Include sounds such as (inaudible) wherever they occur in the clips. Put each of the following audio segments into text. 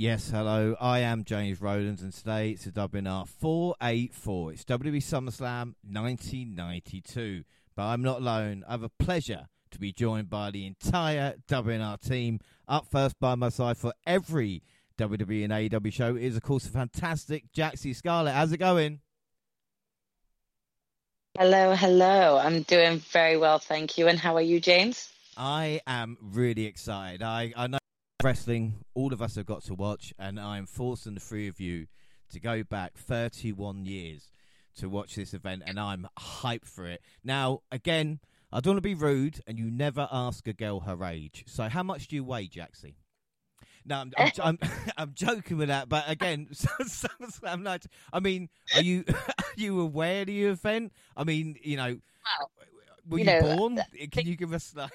Yes, hello. I am James Rowlands, and today it's a WNR 484. It's WWE SummerSlam 1992. But I'm not alone. I have a pleasure to be joined by the entire WNR team. Up first by my side for every WWE and AEW show is, of course, the fantastic Jaxie Scarlett. How's it going? Hello, hello. I'm doing very well, thank you. And how are you, James? I am really excited. I, I know wrestling all of us have got to watch, and I'm forcing the three of you to go back 31 years to watch this event, and I'm hyped for it. Now, again, I don't want to be rude, and you never ask a girl her age. So, how much do you weigh, Jaxie? No, I'm, I'm, I'm, (laughs) (laughs) I'm, joking with that, but again, (laughs) SummerSlam night. I mean, are you are you aware of the event? I mean, you know, well, were you, you know, born? Uh, Can you give us like?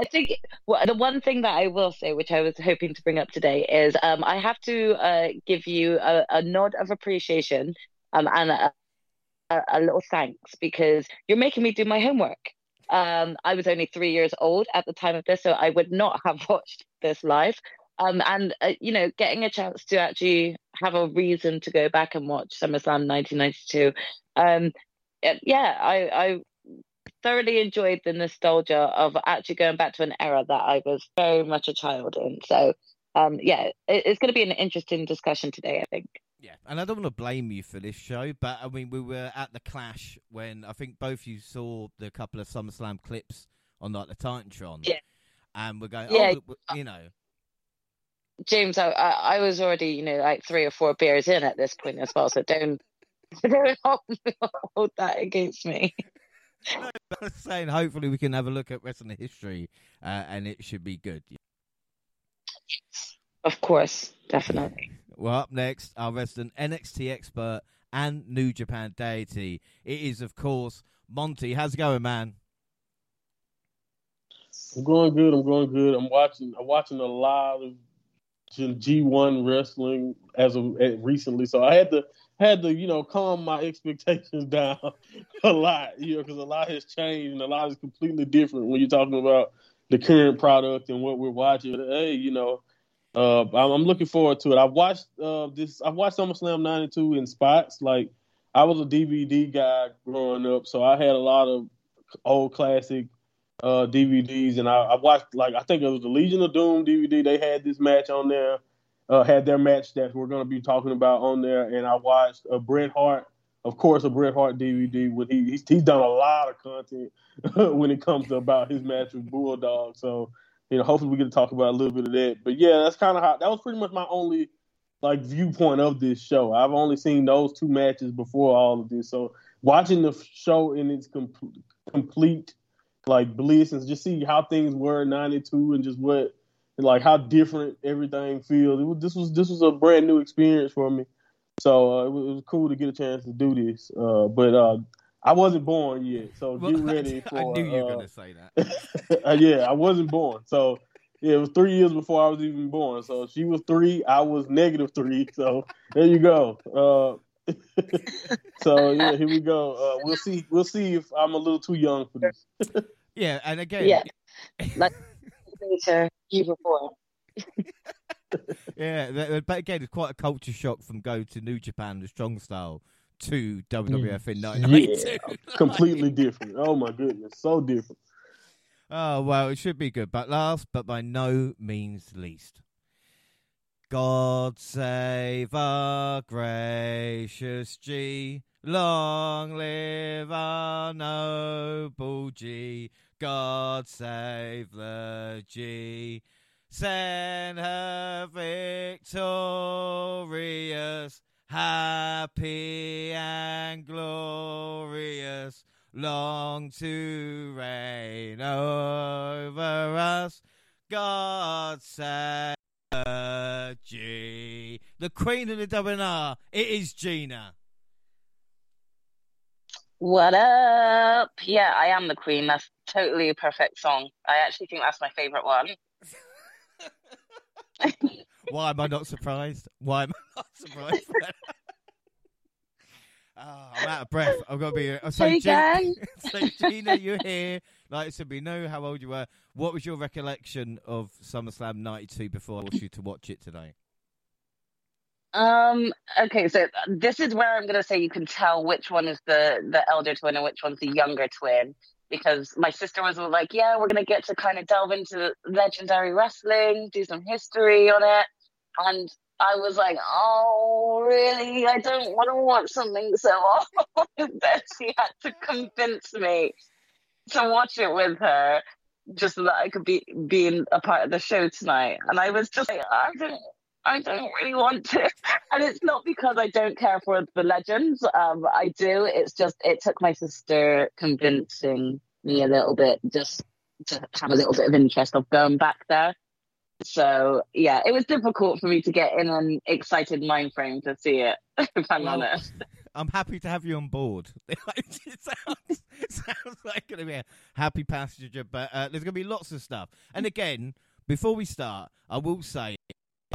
I think the one thing that I will say, which I was hoping to bring up today, is um, I have to uh, give you a, a, nod of appreciation um, and a, a, little thanks because you're making me do my homework. Um, I was only three years old at the time of this, so I would not (laughs) have watched this live. Um, and uh, you know, getting a chance to actually have a reason to go back and watch SummerSlam 1992. Um, yeah, I, I thoroughly enjoyed the nostalgia of actually going back to an era that I was very much a child in. So, um, yeah, it, it's going to be an interesting discussion today, I think. Yeah, and I don't want to blame you for this show, but I mean, we were at the Clash when I think both of you saw the couple of SummerSlam clips on like the Titantron. Yeah. And we're going, yeah. oh, you know. James, I, I was already, you know, like three or four beers in at this point as well, so don't, (laughs) don't hold, hold that against me (laughs) no, (laughs) I was saying hopefully we can have a look at wrestling history uh, and it should be good. Of course, definitely. (laughs) Well, up next, our resident NXT expert and New Japan deity. It is, of course, Monty. How's it going, man? I'm going good. I'm going good. I'm watching. I'm watching a lot of G1 wrestling as of recently, so I had to had to, you know, calm my (laughs) expectations down (laughs) a lot, you know, because a lot has changed and a lot is completely different when you're talking about the current product and what we're watching. Hey, you know, uh, I'm, looking forward to it. I watched uh, this. I watched SummerSlam '92 in spots. Like I was a DVD guy growing up, so I had a lot of old classic uh, DVDs, and I, I watched like I think it was the Legion of Doom DVD. They had this match on there uh, had their match that we're going to be talking about on there, and I watched a Bret Hart, of course, a Bret Hart DVD. With he he's, he's done a lot of content (laughs) when it comes to about his match with Bulldog. So you know, hopefully we get to talk about a little bit of that. But yeah, that's kind of how that was pretty much my only like viewpoint of this show. I've only seen those two matches before all of this, so watching the show in its com- complete like bliss and just see how things were in '92 and just what like how different everything feels. Was, this was this was a brand new experience for me, so uh, it, was, it, was, cool to get a chance to do this. Uh, but uh, I wasn't born yet, so well, get (laughs) ready for. I knew you were uh, gonna say that. (laughs) Uh, yeah, I wasn't born, so yeah, it was three years before I was even born. So she was three, I was negative three. (laughs) So there you go. Uh, so yeah, here we go. we'll see. We'll see if I'm a little too young for this. yeah, and again, yeah. Like, later you before. (laughs) yeah, but again, it's quite a culture shock from go to New Japan, the strong style, to WWF in 1992. Mm. Yeah, (laughs) completely different. Oh my goodness, so different. Oh well, it should be good. But last, but by no means least, God save our gracious G. Long live our noble G. God save the G. Send her victorious, happy and glorious, long to reign over us. God save the G. The Queen of the WNR, it is Gina. What up? Yeah, I am the queen. That's totally a perfect song. I actually think that's my favorite one. (laughs) Why am I not surprised? Why am I not surprised? Oh, (laughs) I'm out of breath. I've got to be. Uh, so, Hey, Gina, (laughs) so Gina, you're here. Like, so we know how old you were. What was your recollection of SummerSlam '92 before I asked you to watch it today? Um. Okay. So this is where I'm gonna say you can tell which one is the the elder twin and which one's the younger twin because my sister was like, "Yeah, we're gonna get to kind of delve into legendary wrestling, do some history on it," and I was like, "Oh, really? I don't want to watch something so old." (laughs) that she had to convince me to watch it with her just so that I could be being a part of the show tonight. And I was just like, I don't, I don't really want to. (laughs) And it's not because I don't care for the legends. Um, I do. It's just it took my sister convincing me a little bit just to have a little bit of interest of going back there. So yeah, it was difficult for me to get in an excited mind frame to see it. (laughs) If I'm Well, honest. I'm happy to have you on board. (laughs) it sounds, sounds like going to be a happy passenger, but uh, there's going to be lots of stuff. And again, before we start, I will say,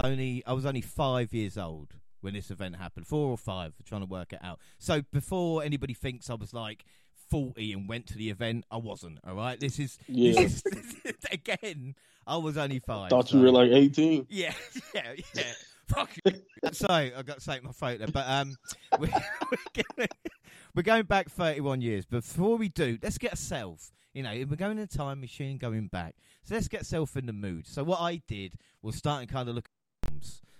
only I was only five years old when this event happened, four or five. Trying to work it out. So before anybody thinks I was like 40 and went to the event, I wasn't. All right, this is, Yeah. this is (laughs) again. I was only five. Thought so- you were like 18. (laughs) yeah, yeah, yeah. Fuck you. Sorry, I got to take my photo, but um, we, (laughs) we're, going, we're going back 31 years. Before we do, let's get ourselves, you know, we're going in a time machine, going back. So let's get self in the mood. So what I did was start and kind of look.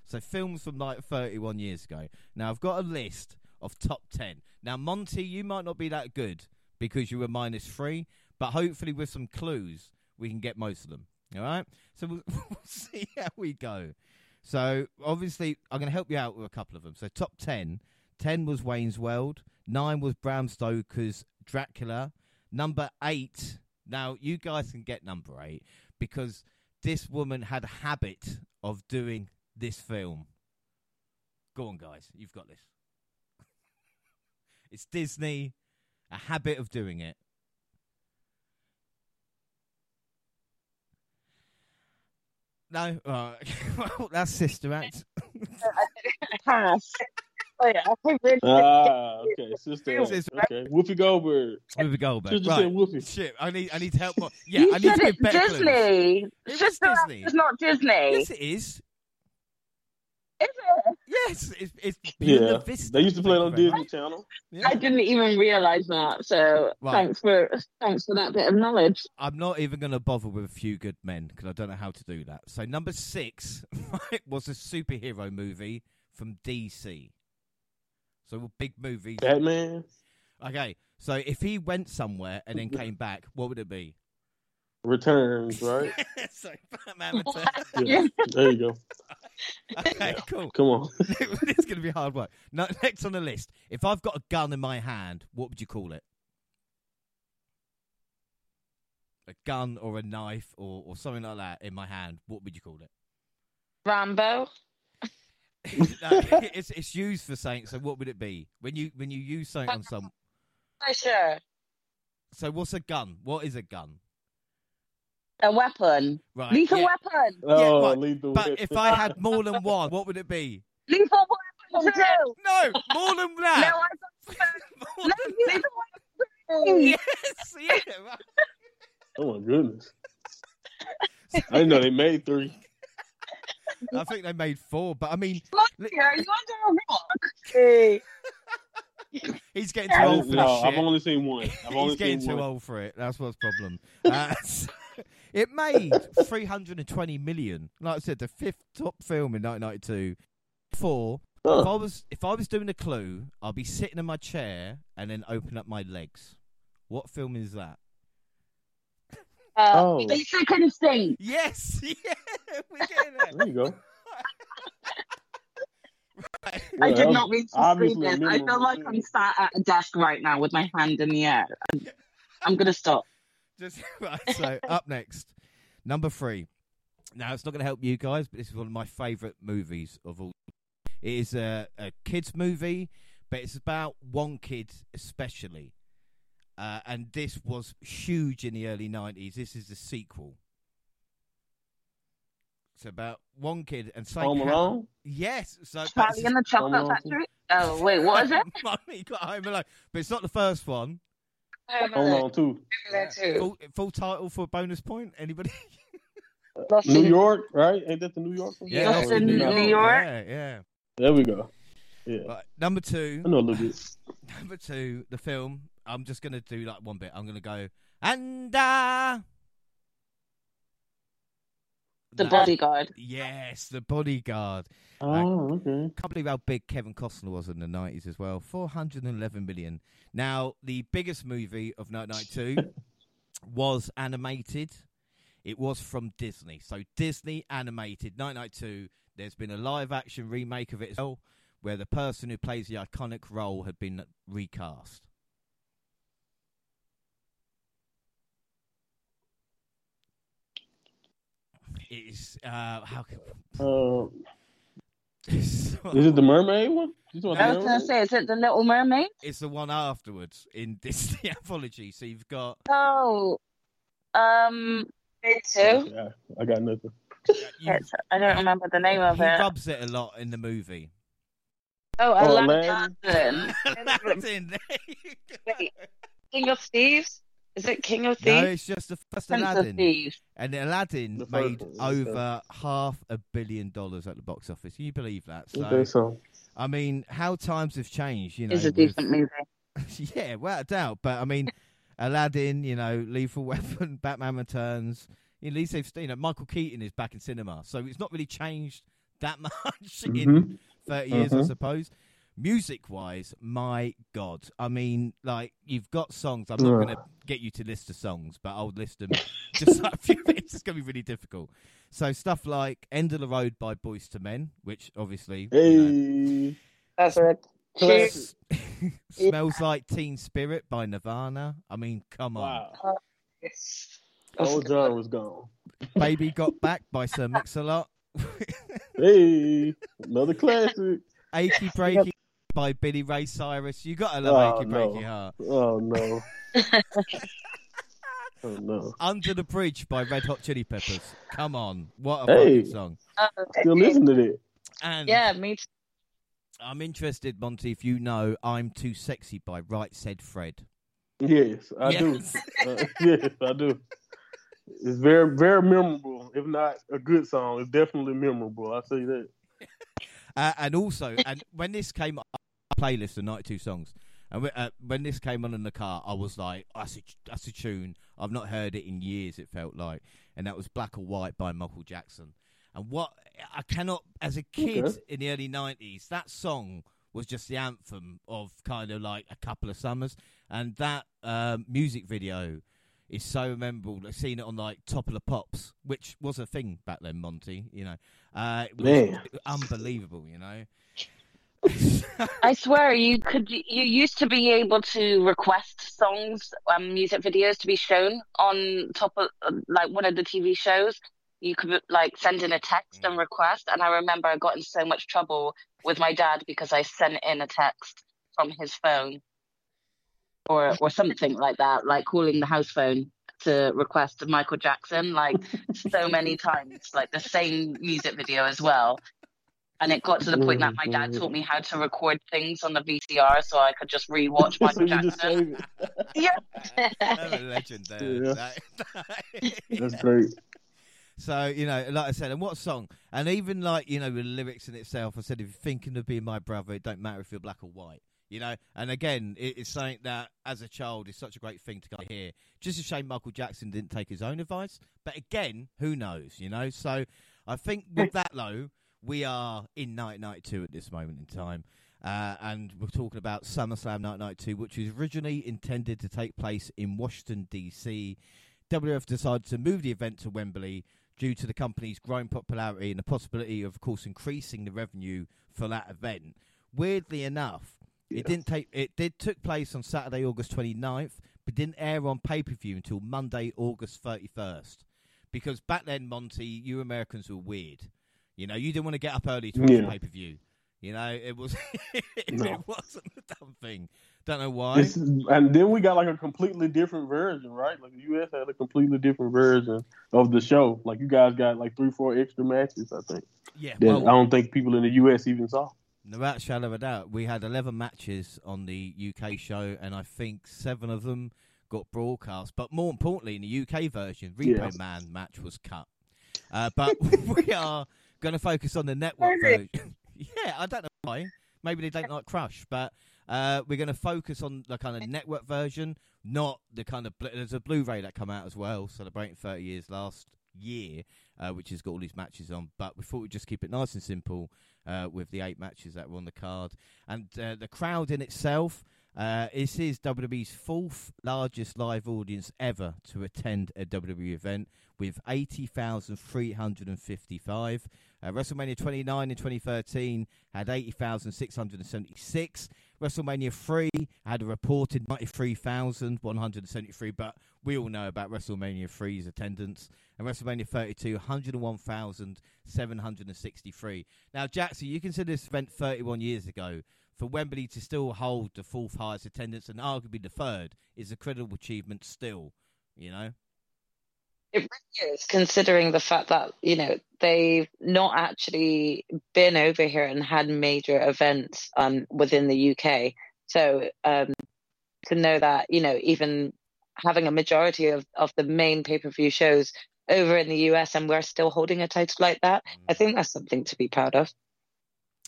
So films from like 31 years ago. Now I've got a list of top 10. Now Monty, you might not be that good because you were minus three, but hopefully with some clues we can get most of them. All right. So we'll, (laughs) we'll see how we go. So obviously, I'm going to help you out with a couple of them. So top ten, 10 was Wayne's World, nine was Bram Stoker's Dracula, number eight. Now you guys can get number eight because this woman had a habit of doing this film. Go on, guys, you've got this. it's Disney, a habit of doing it. No, uh, (laughs) well, that's Sister Act. (laughs) Pass. Oh yeah, I really Ah, okay. Sister. Sister. Okay. Whoopi Goldberg. Whoopi Goldberg. Should just Right. Whoopi. Shit, I need I need help. more- Yeah, you I need said to give it's better. Disney. It is Disney. is not Disney. Yes, it is. Is it? Yes, it's, it's Buena Yeah. Vista. They used to play it on Thank you Disney Channel. Yeah. I didn't even realize that. So Right. thanks for thanks for that bit of knowledge. I'm not even going to bother with a few good men because I don't know how to do that. So number six (laughs) right, was a superhero movie from DC. So a big movies. Batman. Okay, so if he went somewhere and then came back, what would it be? Returns, right? (laughs) so Batman Returns. (laughs) Yeah. There you go. (laughs) Okay, cool. Come on. it's going to be hard work. No, next on the list, if I've got a gun in my hand, what would you call it? A gun or a knife or, or something like that in my hand, what would you call it? Rambo. (laughs) no, it's it's used for saying. So what would it be when you when you use something on some? For sure. So what's a gun? What is a gun? A weapon. Right. Lethal yeah. weapon. Oh, right. lethal. But if I had more than (laughs) one, what would it be? Lethal weapon too. No, more than No. I got (laughs) More no, than lethal that. weapon. Yes, yeah. right. (laughs) Oh my goodness. I didn't know they made three. I think they made four, but I mean, li- Are you under a rock? Hey. he's getting too old for no, this shit. I've only seen one. I've only He's getting seen too one. old for it. That's what's the problem. Uh, so- it made 320 million. Like I said, the fifth top film in 1992. Four. If I was if I was doing a clue, I'll be sitting in my chair and then open up my legs. What film is that? Uh, Oh. Basic instinct. Yes, (laughs) yeah, we're getting there. There you go. I Well, did that not was mean to say obviously this. I feel like. I'm sat at a desk right now with my hand in the air. I'm, I'm gonna stop. Just (laughs) (laughs) right. So up next, number three. Now it's not going to help you guys, but this is one of my favourite movies of all. It is a, a kids movie, but it's about one kid especially, uh, and this was huge in the early nineties. This is the sequel. It's about one kid and something Home happened- Alone. Yes. So Charlie and the Chocolate Alone. Factory. Oh wait, what is it? (laughs) Mummy got home alone, but it's not the first one. Home Home Alone. Alone too. Full, full title for a bonus point. Anybody? (laughs) New York, right? Ain't that the New York one? Yeah, Lost in yeah. New York. Yeah, yeah. There we go. Yeah, Right, number two. I know a little bit. (laughs) Number two, the film. I'm just gonna do like one bit. I'm gonna go and uh The Bodyguard. Yes, the bodyguard. Oh, okay. Can't believe how big Kevin Costner was in the nineties as well. Four hundred and eleven million. Now, the biggest movie of Night Night Two (laughs) was animated. It was from Disney. So Disney animated Night Night Two. There's been a live action remake of it as well, where the person who plays the iconic role had been recast. It is uh, how can Uh, (laughs) is it the Mermaid one? I was gonna say, is it the Little Mermaid? it's the one afterwards in (laughs) Disney Anthology. So you've got Oh, um, me too. Yeah, I got nothing. you, I don't remember the name of he it. rubs it a lot in the movie. Oh, Oh, Aladdin. Aladdin. (laughs) Wait, King of Thieves? Is it King of Thieves? no, Thieves? it's just the first Prince of Aladdin. Thieves. And Aladdin The made one, okay. over half a billion dollars at the box office. Can you believe that? So, Okay, so I mean, how times have changed, you know. It's a with- decent movie. (laughs) yeah, without a doubt. But I mean, (laughs) Aladdin, you know, Lethal (laughs) Weapon, Batman Returns. At least they've, you know, Michael Keaton is back in cinema, so it's not really changed that much in Mhm. 30 years, I Mhm. suppose. Music wise, my God. I mean, like, you've got songs. I'm not going to get you to list the songs, but I'll list them (laughs) just like a few minutes. It's going to be really difficult. So, stuff like End of the Road by Boyz II Men, which obviously. you know, That's right. cute. s- (laughs) smells like Teen Spirit by Nirvana. I mean, come on. wow, whole genre was gone. Baby Got Back by Sir Mix-a-Lot. Hey, another classic. (laughs) Achy Breaky by Billy Ray Cyrus. You gotta love Oh, Achy no. Breaky Heart. Oh no. (laughs) (laughs) oh no. Under the Bridge by Red Hot Chili Peppers. Come on, what a Hey. fucking song! Still listen to that. And Yeah, me too. I'm interested, Monty, if you know "I'm Too Sexy" by Right Said Fred. Yes, I Yes. do. Uh, yes, I do. It's very, very memorable. If not a good song, it's definitely memorable. I say that. (laughs) Uh, and also, and when this came on our playlist of 92 songs, and uh, when this came on in the car, I was like, that's a, that's a tune. I've not heard it in years, it felt like. And that was Black or White by Michael Jackson. And what I cannot, as a kid Okay. in the early 90s, that song was just the anthem of kind of like a couple of summers. And that um, music video is so memorable. I've seen it on like Top of the Pops, which was a thing back then, Monty, you know. Uh, it was unbelievable, you know. I swear, you could. You used to be able to request songs, um, music videos to be shown on top of like one of the TV shows. You could like send in a text and request, and I remember I got in so much trouble with my dad because I sent in a text from his phone, or or something like that, like calling the house phone to request Michael Jackson, like so many (laughs) times, like the same music video as well. And it got to the point that my dad taught me how to record things on the VCR so I could just rewatch (laughs) so Michael you just Jackson. (laughs) Yeah. I'm a legend there. Yeah. (laughs) That- That's great. so you know, like I said, and what song? And even like you know, with the lyrics in itself, I said, if you're thinking of being my brother, it don't matter if you're black or white. You know, and again, it's something that as a child is such a great thing to go hear. Just a shame Michael Jackson didn't take his own advice, but again, who knows? You know, so I think with that though, we are in Night Night 2 at this moment in time. Uh, and we're talking about SummerSlam Night Night 2, which was originally intended to take place in Washington, D.C. WF decided to move the event to Wembley due to the company's growing popularity and the possibility of, of course, increasing the revenue for that event. Weirdly enough, it didn't take. It did took place on Saturday, August 29th, but didn't air on pay per view until Monday, August 31st. Because back then, Monty, you Americans were weird. You know, you didn't want to get up early to watch Yeah. pay per view. You know, it was (laughs) it, wasn't a dumb thing. Don't know why. It's, and then we got like a completely different version, right? Like the US had a completely different version of the show. Like you guys got like three, four extra matches, I think. Yeah, That well, I don't think people in the US even saw. without a shadow of a doubt, we had 11 matches on the UK show, and I think seven of them got broadcast. But more importantly, in the UK version, Repo Yeah. Man match was cut. Uh, but (laughs) we are going to focus on the network version. (laughs) yeah, I don't know why. Maybe they don't like Crush, but uh, we're going to focus on the kind of network version, not the kind of. Bl- there's a Blu-ray that come out as well, celebrating 30 years last year, uh, which has got all these matches on. But we thought we'd just keep it nice and simple uh, with the eight matches that were on the card, and uh, the crowd in itself. Uh, this is WWE's fourth largest live audience ever to attend a WWE event with 80,355. Uh, WrestleMania 29 in 2013 had 80,676. WrestleMania 3 had a reported 93,173, but we all know about WrestleMania 3's attendance. And WrestleMania 32, 101,763. Now, Jackson, you consider this event 31 years ago. For Wembley to still hold the fourth highest attendance and arguably the third is a credible achievement still, you know? It really is, considering the fact that, you know, they've not actually been over here and had major events um, within the UK. So um, to know that, you know, even having a majority of, of the main pay per view shows over in the US and we're still holding a title like that, I think that's something to be proud of.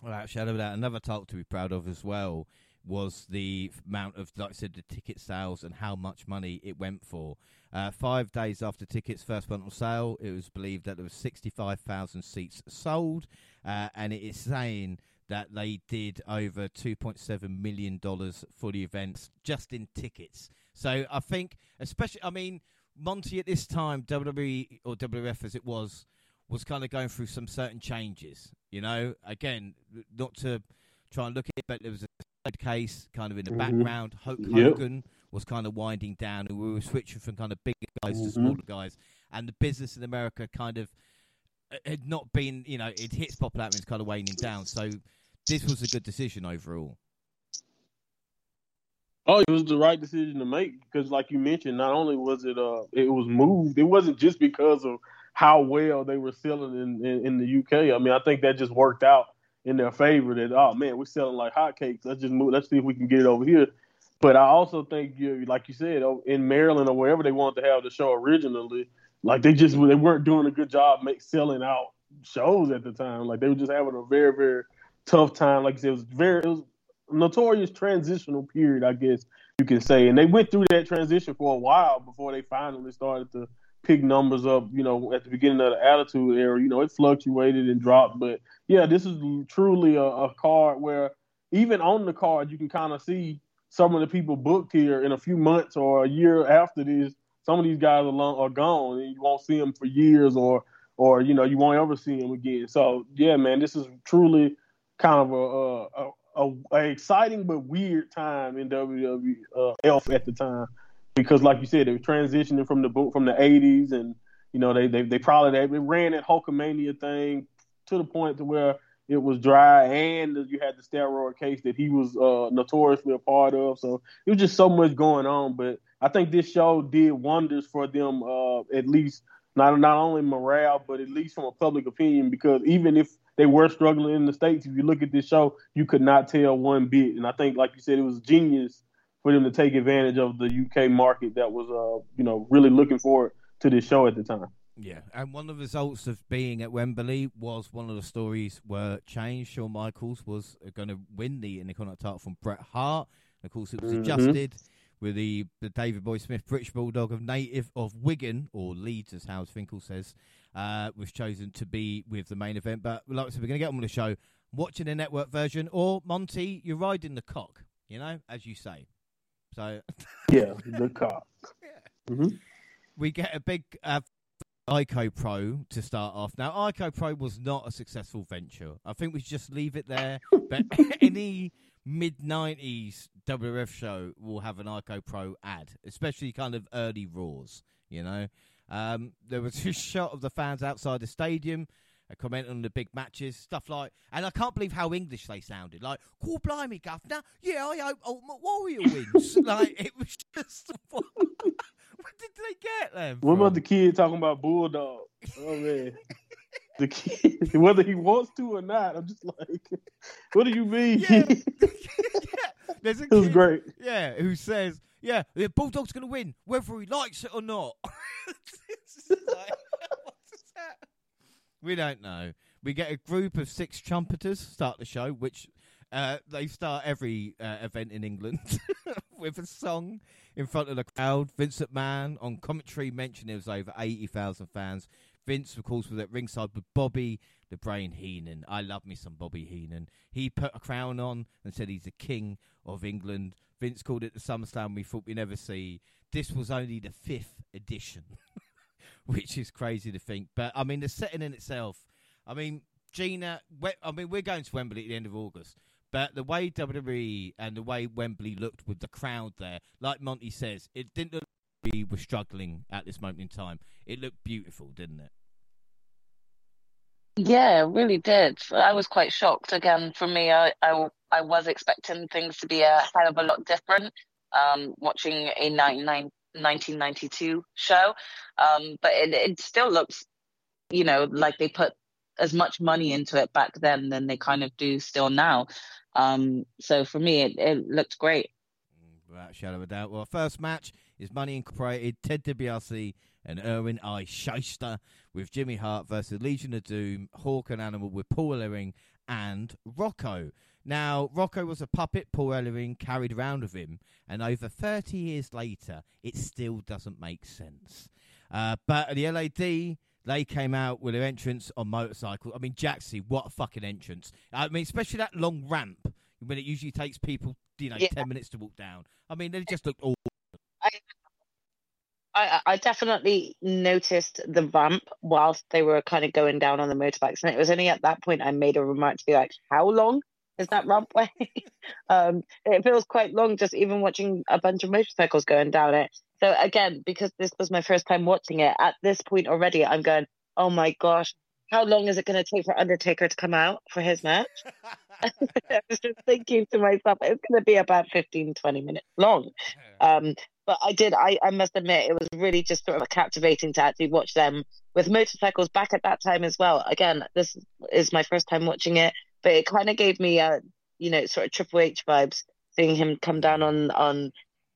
Well, actually, out another talk to be proud of as well was the amount of, like I said, the ticket sales and how much money it went for. Uh, five days after tickets first went on sale, it was believed that there was 65,000 seats sold, uh, and it is saying that they did over 2.7 million dollars for the events just in tickets. So I think, especially, I mean, Monty at this time, WWE or WWF as it was, was kind of going through some certain changes. You know, again, not to try and look at it, but there was a case kind of in the Mhm. background. Hulk Yep. Hogan was kind of winding down, and we were switching from kind of bigger guys to Mhm. smaller guys, and the business in America kind of uh, had not been, you know, it hits popularity and it's kind of waning down. So this was a good decision overall. Oh, it was the right decision to make because, like you mentioned, not only was it uh, it was moved. It wasn't just because of how well they were selling in, in, in the UK. I mean, I think that just worked out in their favor. That oh man, we're selling like hotcakes. Let's just move. Let's see if we can get it over here. But I also think, you like you said, oh, in Maryland or wherever they wanted to have the show originally, like they just they weren't doing a good job make selling out shows at the time. Like they were just having a very very tough time. Like said, it was very it was a notorious transitional period, I guess you can say. And they went through that transition for a while before they finally started to pick numbers up. You know, at the beginning of the Attitude Era, you know, it fluctuated and dropped. But yeah, this is truly a, a card where even on the card you can kind of see some of the people booked here in a few months or a year after this. Some of these guys are, long, are gone, and you won't see them for years, or or you know you won't ever see them again. So yeah, man, this is truly kind of a a, a, a exciting but weird time in WWE uh, Elf at the time because, like you said, they were transitioning from the from the '80s, and you know they they, they probably they ran that Hulkamania thing to the point to where it was dry, and you had the steroid case that he was uh, notoriously a part of. So it was just so much going on. But I think this show did wonders for them, uh, at least not not only morale, but at least from a public opinion. Because even if they were struggling in the states, if you look at this show, you could not tell one bit. And I think, like you said, it was genius for them to take advantage of the UK market that was, uh, you know, really looking forward to this show at the time. Yeah, and one of the results of being at Wembley was one of the stories were changed. Shawn Michaels was going to win the Intercontinental title from Bret Hart. Of course, it was Mhm. adjusted with the, the Davey Boy Smith British Bulldog of native of Wigan or Leeds, as Howard Finkel says, uh, was chosen to be with the main event. But like I said, we're going to get on with the show, watching the network version, or Monty, you're riding the cock, you know, as you say. So Yeah, the cock. (laughs) hmm we get a big uh, ICO Pro to start off. Now, ICO Pro was not a successful venture. I think we should just leave it there. But (laughs) (laughs) any mid 90s WWF show will have an ICO Pro ad, especially kind of early Raws, you know. Um, there was a shot of the fans outside the stadium. Commenting on the big matches, stuff like. And I can't believe how English they sounded. Like, "Cool, blimey, governor! Yeah, I hope Ultimate Warrior wins." (laughs) like it was just. (laughs) What, what did they get them? What about the kid talking about bulldog? Oh man, the kid, (laughs) whether he wants to or not, I'm just like, what do you mean? Yeah. yeah. There's a it was kid, great. Yeah, who says, "Yeah, the Bulldog's to win, whether he likes it or not." Like, what is that? We don't know. We get a group of six trumpeters start the show, which uh, they start every uh, event in England (laughs) with a song in front of the crowd. Vince McMahon on commentary mentioned there was over eighty thousand fans. Vince, of course, was at ringside with Bobby the Brain Heenan. I love me some Bobby Heenan. He put a crown on and said he's the king of England. Vince called it the SummerSlam we thought we'd never see. This was only the fifth edition, (laughs) (laughs) which is crazy to think. But I mean, the setting in itself. I mean, Gina. I mean, we're going to Wembley at the end of August. But the way WWE and the way Wembley looked with the crowd there, like Monty says, it didn't look like we were struggling at this moment in time. It looked beautiful, didn't it? Yeah, really did. I was quite shocked. Again, for me, I, I, I was expecting things to be a hell of a lot different. Um, watching a 99 1992 show, um, but it, it still looks, you know, like they put as much money into it back then than they kind of do still now. Um, so for me, it, it looked great. Without shadow of a doubt. Well, first match is Money Incorporated, Ted DiBiase and Irwin I. Schyster with Jimmy Hart versus Legion of Doom, Hawk and Animal with Paul Ellering and Rocco. Now, Rocco was a puppet Paul Ellering carried around with him, and over 30 years later, it still doesn't make sense. Uh, but the LOD, they came out with their entrance on motorcycle. I mean, Jaxie, what a fucking entrance! I mean, especially that long ramp when it usually takes people, you know, Yeah. ten minutes to walk down. I mean, they just looked all. I, I definitely noticed the ramp whilst they were kind of going down on the motorbikes, and it was only at that point I made a remark to be like, "How long is that ramp way?" (laughs) um, it feels quite long just even watching a bunch of motorcycles going down it. So again, because this was my first time watching it, at this point already, I'm going, "Oh my gosh, how long is it going to take for Undertaker to come out for his match?" (laughs) (laughs) I was just thinking to myself, it's going to be about 15, 20 minutes long. Um, but I did, I, I must admit, it was really just sort of captivating to actually watch them with motorcycles back at that time as well. Again, this is my first time watching it, but it kind of gave me, uh, you know, sort of Triple H vibes, seeing him come down on, on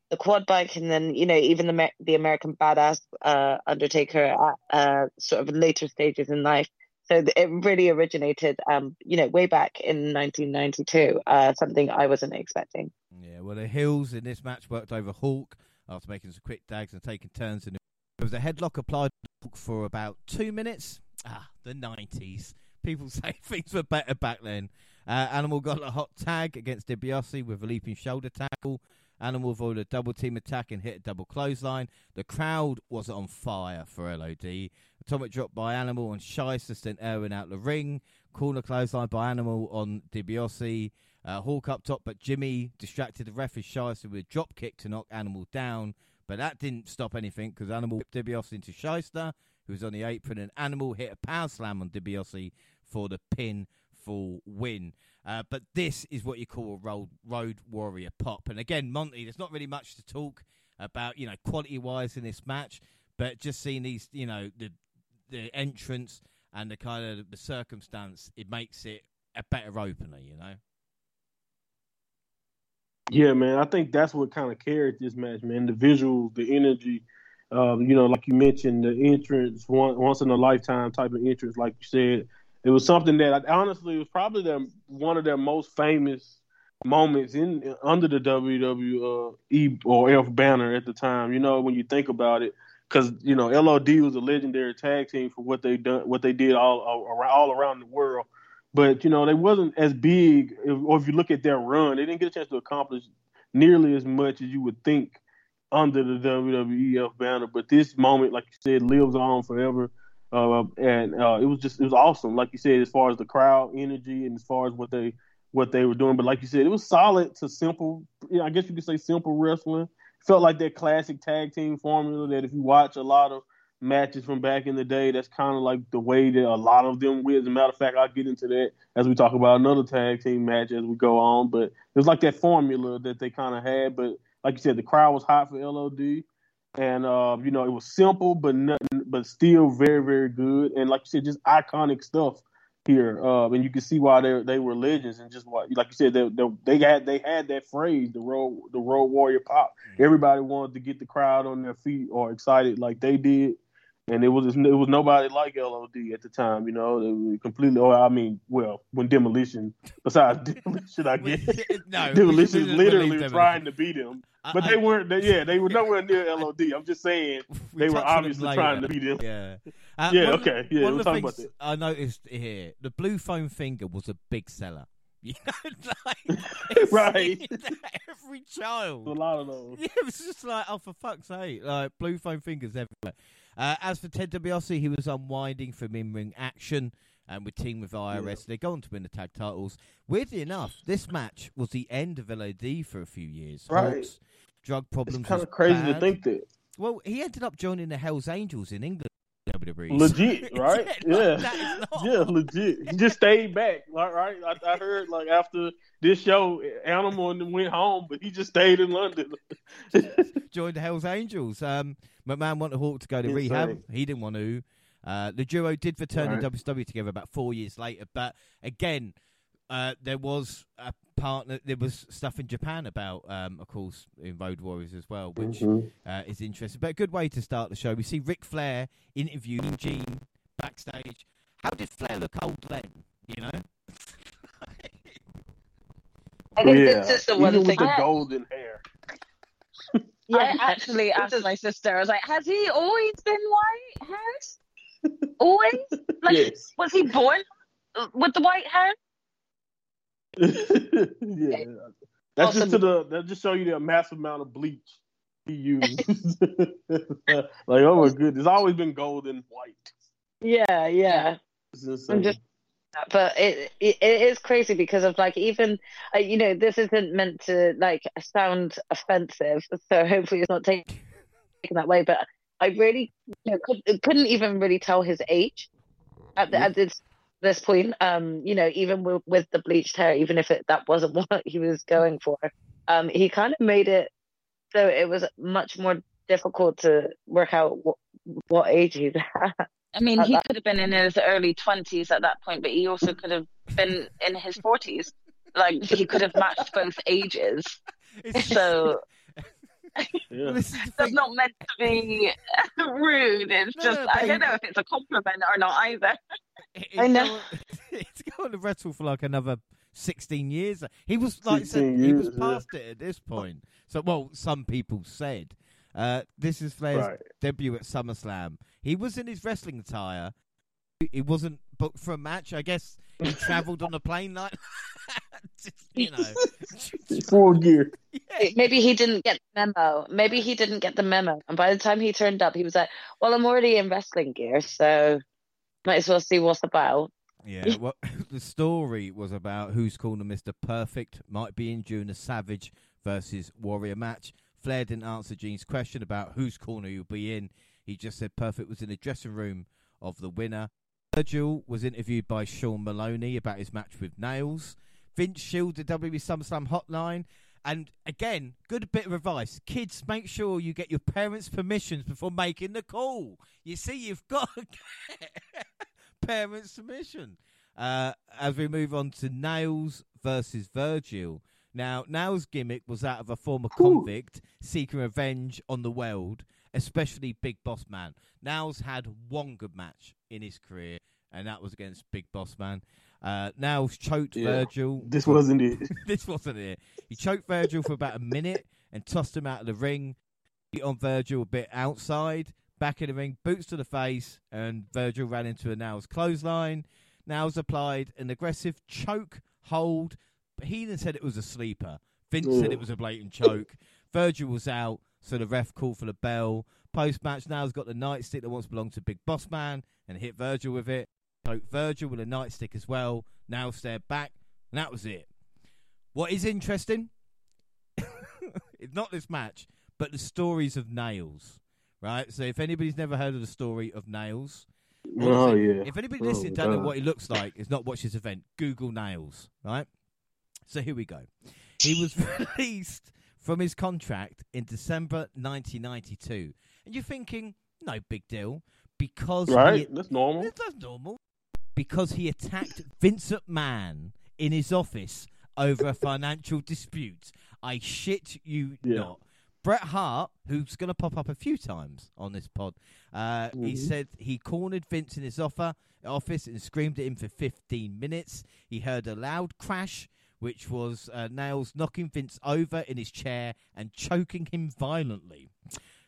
the quad bike and then, you know, even the, the American badass uh, Undertaker at uh, sort of later stages in life. So it really originated, um, you know, way back in 1992, uh, something I wasn't expecting. Yeah, well, the Hills in this match worked over Hawk after making some quick dags and taking turns. The... There was a headlock applied for about two minutes. Ah, the 90s. People (laughs) say things were better back then. Uh, Animal got a hot tag against DiBiase with a leaping shoulder tackle. Animal avoided a double team attack and hit a double clothesline. The crowd was on fire for LOD. Atomic drop by Animal on Shice sent Irwin out the ring. Corner clothesline by Animal on DiBiase. Uh, Hawk up top, but Jimmy distracted the ref as Shice with a drop kick to knock Animal down. But that didn't stop anything because Animal whipped DiBiase into Schyster, who was on the apron, and Animal hit a power slam on DiBiase for the pin full win. Uh, but this is what you call a road, road warrior pop. And again, Monty, there's not really much to talk about, you know, quality wise in this match, but just seeing these, you know, the the entrance and the kind of the circumstance, it makes it a better opener, you know. Yeah, man. I think that's what kind of carried this match, man. The visuals, the energy. Um, you know, like you mentioned, the entrance, one, once in a lifetime type of entrance, like you said. It was something that I, honestly was probably their, one of their most famous moments in under the WWE or F banner at the time. You know, when you think about it, because you know LOD was a legendary tag team for what they done, what they did all, all around the world. But you know, they wasn't as big. Or if you look at their run, they didn't get a chance to accomplish nearly as much as you would think under the WWEF banner. But this moment, like you said, lives on forever. Uh, and uh, it was just it was awesome, like you said, as far as the crowd energy and as far as what they what they were doing. But like you said, it was solid to simple. You know, I guess you could say simple wrestling. Felt like that classic tag team formula that if you watch a lot of matches from back in the day. That's kind of like the way that a lot of them win. As a matter of fact, I'll get into that as we talk about another tag team match as we go on. But it was like that formula that they kind of had. But like you said, the crowd was hot for LOD, and uh, you know it was simple but nothing, but still very very good. And like you said, just iconic stuff here, uh, and you can see why they they were legends and just what like you said they, they, they had they had that phrase the road the road warrior pop. Everybody wanted to get the crowd on their feet or excited like they did, and it was it was nobody like LOD at the time. You know, they were completely. Or I mean, well, when demolition (laughs) besides (laughs) demolition, I guess (laughs) no, demolition is literally trying to beat. I- But I- they weren't. They, yeah, they were nowhere near LOD. I'm just saying we they were touched on them obviously trying to beat them. Yeah. Uh, Yeah, okay, yeah, one of the about things I noticed here, the blue foam finger was a big seller. You know, like, Right. Every child. A lot of those. Yeah, it was just like, oh, for fuck's sake, like blue foam fingers everywhere. Uh, as for Ted DiBiase, he was unwinding from in-ring action and with Team with IRS. They go on to win the tag titles. Weirdly enough, this match was the end of LOD for a few years. Right. Hawks, drug problems. It's kind of crazy to think that. Well, he ended up joining the Hell's Angels in England. WWE. Legit, (laughs) right? yeah, Yeah. like, Yeah, legit. He just stayed back, like, right? I, I heard like after this show, Animal went home, but he just stayed in London. (laughs) joined the Hell's Angels. Um, McMahon wanted Hawk to go to rehab. He didn't want to. Uh, the duo did return Right. in WCW together about four years later, but again, uh, there was a partner. There was stuff in Japan about, um, of course, in Road Warriors as well, which Mhm. uh, is interesting. But a good way to start the show. We see Ric Flair interviewing Gene backstage. How did Flair look old then? You know. (laughs) I think yeah, this is the even one with thing. the golden hair. (laughs) Yeah, I actually asked my sister, I was like, has he always been white hairs? (laughs) Always? Like, yes. was he born with the white hair? Yeah. That's just to the that just show you the massive amount of bleach he used. (laughs) (laughs) like, oh my goodness, it's always been golden white. Yeah, yeah. I'm just- But it, it it is crazy because of like even uh, you know this isn't meant to like sound offensive, so hopefully it's not taken taken that way. But I really you know, could, couldn't even really tell his age at the, at this this point. Um, you know, even with, with the bleached hair, even if it, that wasn't (laughs) what he was going for, um, he kind of made it so it was much more difficult to work out what, what age he's (laughs) at. I mean, Uh, he that- could have been in his early 20s at that point, but he also could have been in his 40s. Like, he could have matched both ages. (laughs) It's So yeah. this is the that's thing. not meant to be (laughs) rude. It's No, just, no, I don't know if it's a compliment or not either. (laughs) It's I know. Going, (laughs) it's going to wrestle for like another 16 years. He was, like I said, 16 he was years, yeah. past it at this point. So, well, some people said. Uh, this is Flair's Right. debut at SummerSlam. He was in his wrestling attire. He wasn't booked for a match. I guess he travelled on a plane like (laughs) Just, you know. (laughs) Full gear. yeah. Maybe he didn't get the memo. Maybe he didn't get the memo. And by the time he turned up, he was like, "Well, I'm already in wrestling gear, so might as well see what's about." Yeah, well, (laughs) the story was about who's calling Mr. Perfect might be in June a Savage versus Warrior match. Flair didn't answer Gene's question about whose corner you'll be in. He just said Perfect was in the dressing room of the winner. Virgil was interviewed by Sean Mooney about his match with Nails. Vince Shield, the WWE SummerSlam hotline. And again, good bit of advice. Kids, make sure you get your parents' permissions before making the call. You see, you've got to get (laughs) parents' permission. Uh, as we move on to Nails versus Virgil. Now, Nails' gimmick was that of a former convict seeking revenge on the world, especially Big Boss Man. Nails had one good match in his career, and that was against Big Boss Man. Uh, Nails choked Yeah. Virgil. This wasn't it. (laughs) this wasn't it. He choked Virgil for about a minute and tossed him out of the ring. Beat on Virgil a bit outside, back in the ring, boots to the face, and Virgil ran into a Nails clothesline. Nails applied an aggressive choke hold. But Heenan said it was a sleeper. Vince said it was a blatant choke. Virgil was out, so the ref called for the bell. Post match, now has got the nightstick that once belonged to Big Boss Man and hit Virgil with it. Choked Virgil with a nightstick as well. Nails stared back, and that was it. What is interesting, it's (laughs) not this match, but the stories of Nails. right? So if anybody's never heard of the story of Nails, Oh yeah. if anybody Oh, listening don't know what he looks like, is not watched this event, Google Nails, right? So here we go. He was (laughs) released from his contract in December 1992, and you're thinking, no big deal, because he- Right. That's normal. that's normal. Because he attacked Vincent Mann in his office over a financial dispute. I shit you Yeah. not. Bret Hart, who's going to pop up a few times on this pod, uh, he Mhm. said he cornered Vince in his offer, office and screamed at him for 15 minutes. He heard a loud crash, which was uh, Nails knocking Vince over in his chair and choking him violently.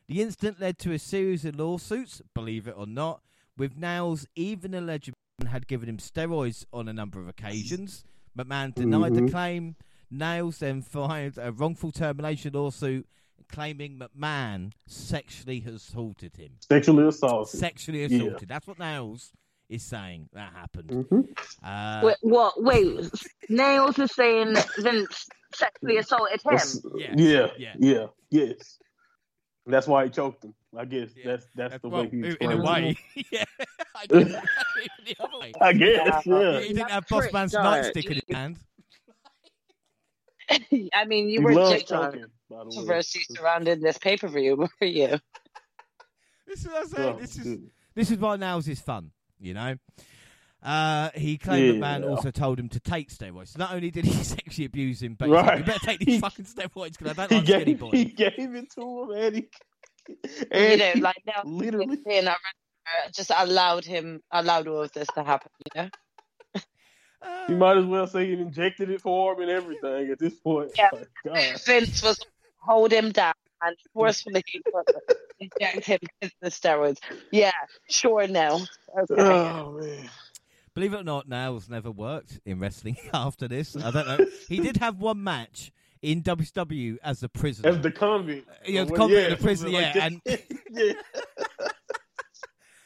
The incident led to a series of lawsuits, believe it or not, with Nails even alleged had given him steroids on a number of occasions. McMahon denied the Mhm. claim. Nails then filed a wrongful termination lawsuit claiming McMahon sexually assaulted him. Sexually assaulted. Sexually Yeah. assaulted. That's what Nails is saying that happened. Mhm. Uh, Wait, what? Wait, Nails is saying Vince sexually assaulted him. That's- Yeah. yeah. Yeah. Yeah. Yes. That's why he choked him. I guess Yeah. that's that's that's- the well, way he in- in explained a it. way, (laughs) yeah. (laughs) I guess the way. I guess. Yeah. Yeah. He didn't That have Boss prick Man's nightstick in his hand. (laughs) I mean, you He were loves just on choking. By the way. controversy surrounding this pay per view, were you? This is what I'm saying. Oh, this is goodness. this is why Nails is fun, you know. Uh, he claimed the man also told him to take steroids. So not only did he (laughs) sexually abuse him, but Right. you better take these (laughs) fucking steroids because I don't he like skinny gave boys. he gave it to him, and he you know, he like now (laughs) literally. being a just allowed him, allowed all of this to happen. You know, Uh, You might as well say he injected it for him and everything at this point. Yeah. My God. Vince was hold him down and forcefully inject him with the steroids. Yeah, sure. Now, okay. Oh man. Believe it or not, Nails never worked in wrestling (laughs) after this. I don't know. he did have one match in WCW as a prisoner. As the convict. Yeah, the Well, convict and the something prisoner, yeah, that. and- yeah.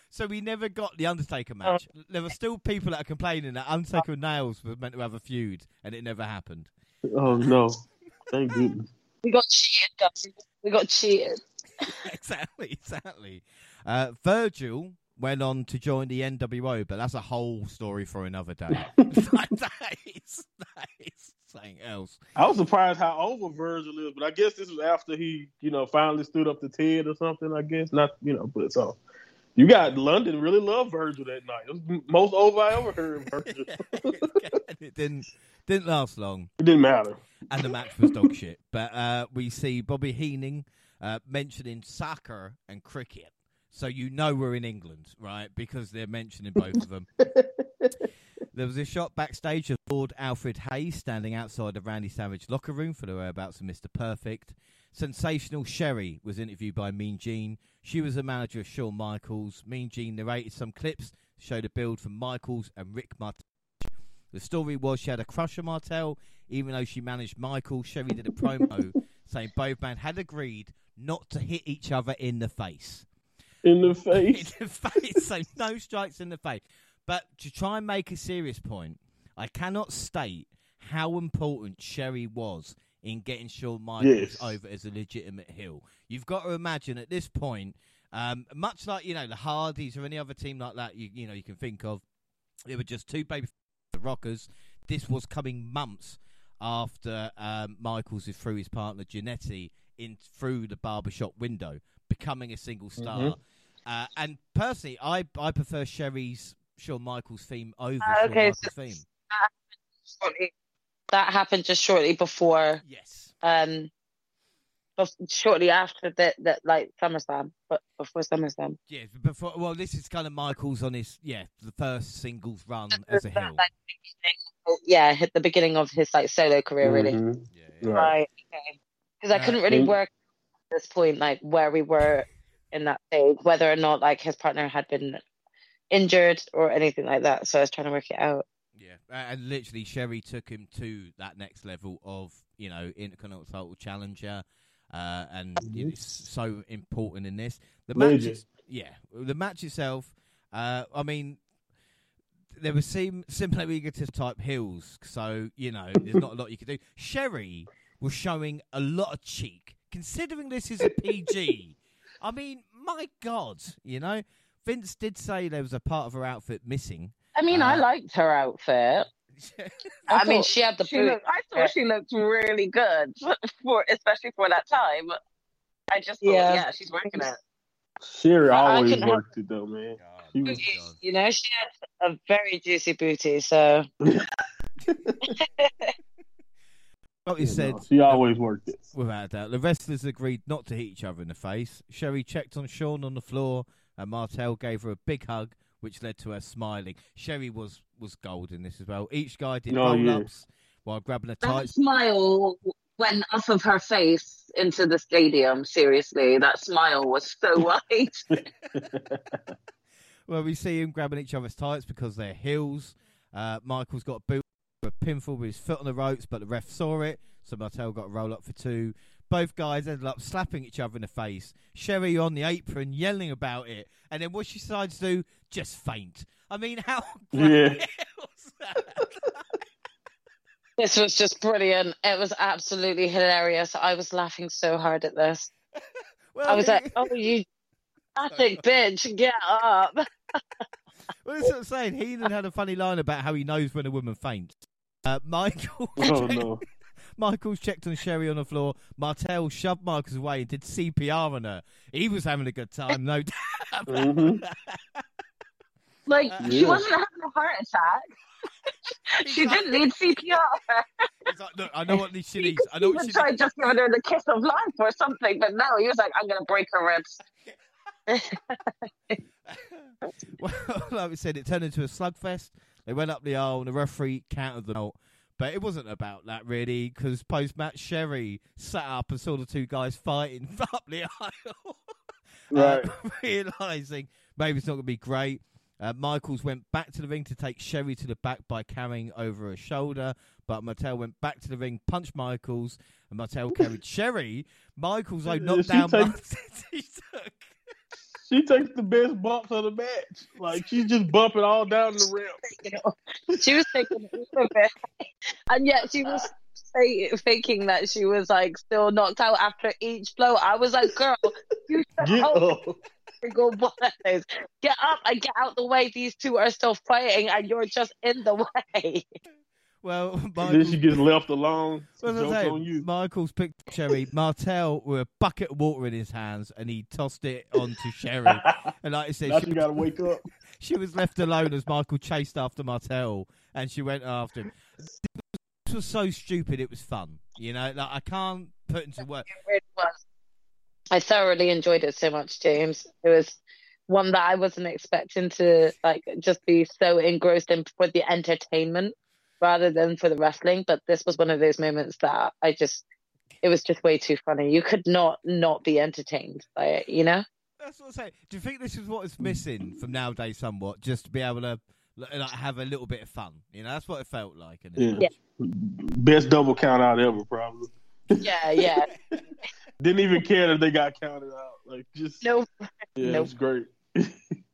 So we never got the Undertaker match. there were still people that are complaining that Undertaker and Nails were meant to have a feud, and it never happened. Oh no. Thank (laughs) goodness. we got cheated. guys. We got cheated. (laughs) exactly, exactly. Uh, Virgil went on to join the NWO, but that's a whole story for another day. Like, (laughs) (laughs) that, is, that is something else. I was surprised how over Virgil is, but I guess this was after he, you know, finally stood up to Ted or something. I guess not, you know, but so you got London really loved Virgil that night. It was the most over I ever heard of (laughs) Virgil. it didn't didn't last long, it didn't matter. and the match was dog shit. But uh, we see Bobby Heenan uh, mentioning soccer and cricket, so you know we're in England, right? Because they're mentioning both of them. (laughs) There was a shot backstage of Lord Alfred Hayes standing outside the Randy Savage locker room for the whereabouts of Mr. Perfect. Sensational Sherri was interviewed by Mean Gene. She was the manager of Shawn Michaels. Mean Gene narrated some clips, showed a build from Michaels and Rick Martel. The story was she had a crush on Martel, even though she managed Michael. Sherri did a promo (laughs) saying both men had agreed not to hit each other in the face In the (laughs) in face. the face. So no strikes in the face. But to try and make a serious point, I cannot state how important Sherri was in getting Shawn Michaels Yes. over as a legitimate heel. You've got to imagine at this point, um, much like you know the Hardys or any other team like that, you you know you can think of, they were just two baby Rockers. This was coming months after um, Michaels through his partner Jannetty in through the barbershop window, becoming a single star. Mhm. Uh, and personally, I I prefer Sherri's Shawn Michaels theme over Shawn okay, Michaels so- theme. That happened just shortly before, Yes. um, shortly after that, that like SummerSlam, but before SummerSlam. Yeah, before well, this is kind of Michaels on his yeah the first singles run as a heel. Like, yeah, hit the beginning of his like solo career, really. Mhm. Yeah, yeah. Right. Right. Okay. Because I Uh, couldn't really and- work at this point, like where we were in that stage, whether or not like his partner had been injured or anything like that. So I was trying to work it out. Yeah, and literally Sherri took him to that next level of you know Intercontinental Challenger, uh, and you know, it's so important in this. The match, is- yeah, the match itself. Uh, I mean, there were sim- similar egotist type heels, so you know there's not a lot you could do. Sherri was showing a lot of cheek, considering this is a (laughs) PG. I mean, my God, you know. Vince did say there was a part of her outfit missing. I mean, I Uh, liked her outfit. (laughs) I, I mean, she had the She boot. looked, I thought she looked really good (laughs) for, especially for that time. I just thought, Yeah. yeah, she's working it. Sherri always can have- worked it though, man. She was- You know, she had a very juicy booty. So Like you you said, know, she always worked it. Without a doubt. The wrestlers agreed not to hit each other in the face. Sherri checked on Shawn on the floor, and Martel gave her a big hug, which led to her smiling. Sherri was, was gold in this as well. Each guy did Oh, roll yeah. ups while grabbing a tight. That smile went off of her face into the stadium. Seriously, that smile was so (laughs) wide. (laughs) Well, we see him grabbing each other's tights because they're heels. Uh, Michael's got a boot for a pinfall with his foot on the ropes, but the ref saw it, so Martel got a roll up for two. Both guys ended up slapping each other in the face. Sherri on the apron yelling about it, and then what she decides to do, just faint. I mean, how (laughs) Yeah. great was that? this was just brilliant. It was absolutely hilarious. I was laughing so hard at this. (laughs) Well, I was he- like, "Oh, you (laughs) pathetic bitch, get up!" well, that's what I'm saying. Heenan had a funny line about how he knows when a woman faints. Uh, Michael, (laughs) Oh no. (laughs) Michael's checked on Sherri on the floor. Martel shoved Michaels away and did CPR on her. He was having a good time, no doubt. about Mhm. that. Like she Yeah. wasn't having a heart attack. (laughs) she like- didn't need CPR. He's like, look, I know what she He needs. I know what even she try needs. just giving her the kiss of life or something, but no, he was like, "I'm gonna break her ribs." well, like we said, it turned into a slugfest. They went up the aisle and the referee counted them out. But it wasn't about that really, because post match Sherri sat up and saw the two guys fighting (laughs) up the aisle. (laughs) Right. (laughs) Uh, realizing maybe it's not going to be great. Uh, Michaels went back to the ring to take Sherri to the back by carrying over her shoulder, but Martel went back to the ring, punched Michaels, and Martel carried Sherri. Michaels, though, knocked down take- She takes the best bumps of the match. Like she's just bumping all down the ramp. She was taking it a bit, and yet she was faking that she was like still knocked out after each blow. I was like, "Girl, you (laughs) Get up. one. Get up and get out the way. These two are still fighting, and you're just in the way." Well, And then Michaels, she gets left alone. (laughs) Well, as I Jokes say, on you. Michaels picked Sherri. (laughs) Martel with a bucket of water in his hands, and he tossed it onto Sherri. (laughs) And like I said, now she, she gotta wake up. she was left alone as Michael chased after Martel, and she went after him. This was so stupid. It was fun. You know, like I can't put into words. It really was. I thoroughly enjoyed it so much, James. It was one that I wasn't expecting to like just be so engrossed in for the entertainment rather than for the wrestling. But this was one of those moments that I just it was just way too funny. You could not not be entertained by it, you know? That's what I'm saying. Do you think this is what is missing from nowadays, somewhat, just to be able to like, have a little bit of fun? You know, that's what it felt like. in this Yeah. Best double count out ever, probably. Yeah, yeah. (laughs) Didn't even care that they got counted out. Like just No yeah, Nope. it's great. (laughs)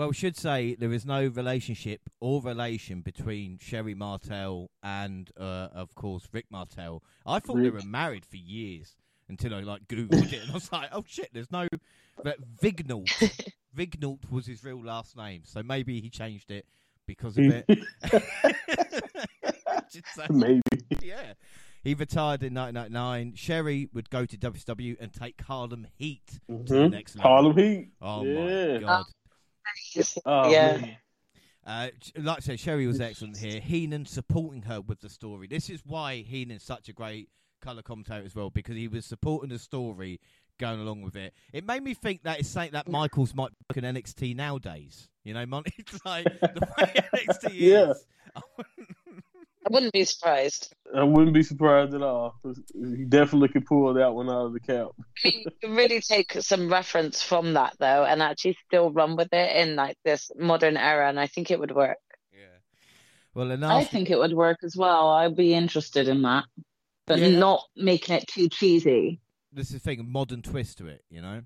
Well, we should say there is no relationship or relation between Sherri Martel and, uh, of course, Rick Martel. I thought they were married for years until I like googled it, and I was like, "Oh shit, there's no." But Vigneault, (laughs) Vigneault was his real last name, so maybe he changed it because of it. (laughs) (laughs) Maybe. yeah. He retired in 1999. Sherri would go to WCW and take Harlem Heat to the Mhm. next level. Harlem Heat. Oh yeah. my god. (laughs) Oh, Yeah. man. Uh, like I said, Sherri was excellent here. Heenan supporting her with the story. This is why Heenan's such a great colour commentator as well, because he was supporting the story, going along with it. It made me think that it's saying that Michaels might book an NXT nowadays. You know, Mon- (laughs) it's like the way (laughs) NXT Yeah. is. I wouldn't be surprised. I wouldn't be surprised at all. He definitely could pull that one out of the cap. I mean, you can really take some reference from that though and actually still run with it in like this modern era and I think it would work. yeah. Well, enough. I think it would work as well. I'd be interested in that, but Yeah. not making it too cheesy. this is the thing, a modern twist to it. You know.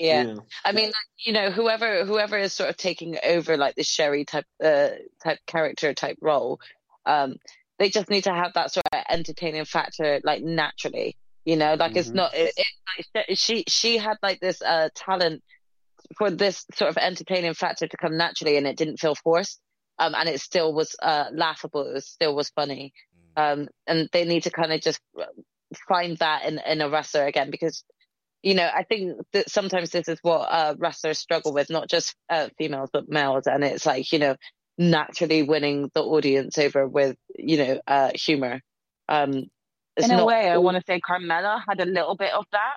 Yeah. I mean, like, you know, whoever whoever is sort of taking over like the Sherri type uh type character type role, um, they just need to have that sort of entertaining factor like naturally. You know, like Mhm. it's not. It, it, like, she she had like this uh talent for this sort of entertaining factor to come naturally, and it didn't feel forced. Um, and it still was uh laughable. It was still was funny. Um, and they need to kind of just find that in in a wrestler again because. You know, I think that sometimes this is what uh, wrestlers struggle with, not just uh, females but males, and it's like you know, naturally winning the audience over with you know uh, humor. Um, in a way, I want to say Carmella had a little bit of that.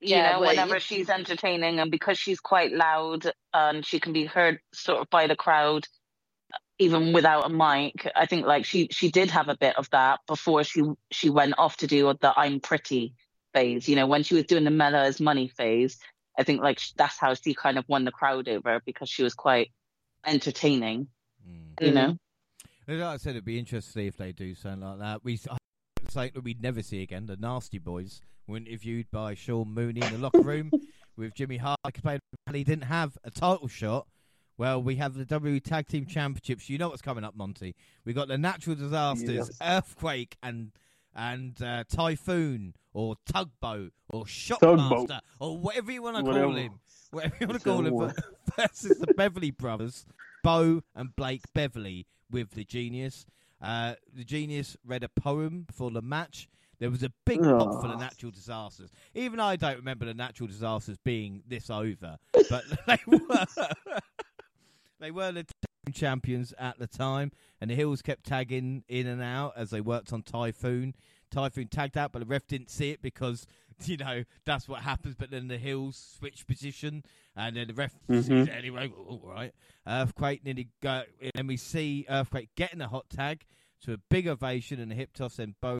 You Yeah, know, but whenever you- she's entertaining and because she's quite loud and she can be heard sort of by the crowd, even without a mic. I think like she she did have a bit of that before she she went off to do the I'm pretty phase. You know, when she was doing the Mella is money phase, I think like that's how she kind of won the crowd over because she was quite entertaining. Mm. You know. Like I said, it'd be interesting if they do something like that. We something that we'd never see again. The Nasty Boys were interviewed by Sean Mooney in the locker room (laughs) with Jimmy Hart. Explained he didn't have a title shot. Well, we have the WWE Tag Team Championships. You know what's coming up, Monty. We got the natural disasters, Yes. earthquake, and and uh, typhoon, or tugboat, or Tugboat. shockmaster, or whatever you want to call him. Whatever you want to call him. (laughs) Versus the Beverly Brothers, Bo and Blake Beverly with the Genius. Uh, the Genius read a poem for the match. There was a big pop for the natural disasters. Even I don't remember the natural disasters being this over, (laughs) but (laughs) they were. (laughs) they were the team champions at the time, and the Hills kept tagging in and out as they worked on Typhoon. Typhoon tagged out, but the ref didn't see it because (laughs) you know that's what happens. But then the Hills switch position, and then the ref sees Mhm. it anyway. All right, Earthquake nearly go, and then we see Earthquake getting a hot tag to a big ovation and a hip toss, and Bo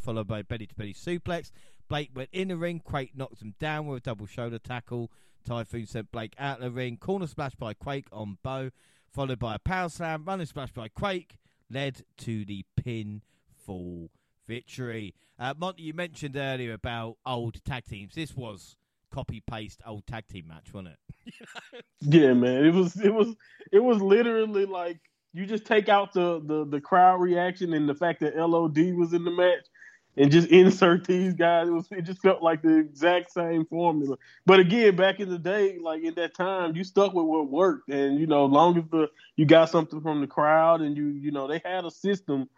followed by belly to belly suplex. Blake went in the ring. Quake knocked him down with a double shoulder tackle. Typhoon sent Blake out of the ring. Corner splash by Quake on Bo, followed by a power slam. Running splash by Quake led to the pinfall victory. Uh, Monty, you mentioned earlier about old tag teams. This was copy paste old tag team match, wasn't it? (laughs) Yeah, man. It was it was it was literally like you just take out the the the crowd reaction and the fact that LOD was in the match and just insert these guys. It was it just felt like the exact same formula. But again, back in the day, like in that time, you stuck with what worked, and you know, long as the you got something from the crowd and you you know they had a system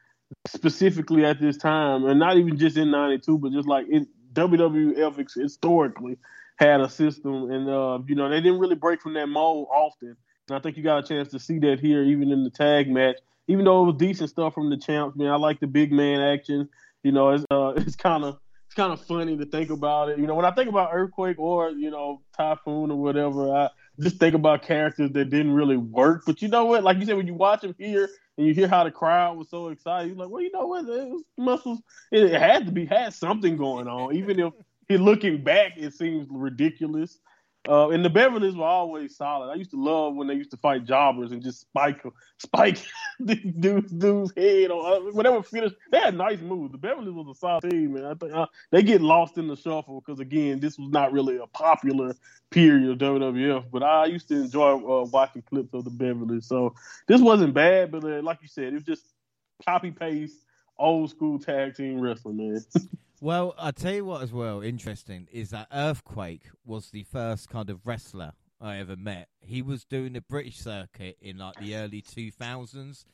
specifically at this time, and not even just in '92, but just like in WWF historically had a system, and uh, you know they didn't really break from that mold often. And I think you got a chance to see that here, even in the tag match. Even though it was decent stuff from the champs, man, I like the big man action. You know, it's uh, (laughs) it's kind of it's kind of funny to think about it. You know, when I think about earthquake or you know typhoon or whatever, I just think about characters that didn't really work. But you know what? Like you said, when you watch them here and you hear how the crowd was so excited, you're like, well, you know what? It was muscles. It, had to be had something going on, even if looking back, it seems ridiculous. Uh, and the Beverleys were always solid. I used to love when they used to fight jobbers and just spike spike (laughs) dude's dude's head on uh, whatever finish. They had nice moves. The Beverleys was a solid team, man. I think uh, they get lost in the shuffle because again, this was not really a popular period of WWF. But I used to enjoy uh, watching clips of the Beverleys. So this wasn't bad, but uh, like you said, it was just copy paste old school tag team wrestling, man. (laughs) Well, I tell you what, as well, interesting is that Earthquake was the first kind of wrestler I ever met. He was doing the British circuit in like the early two thousands.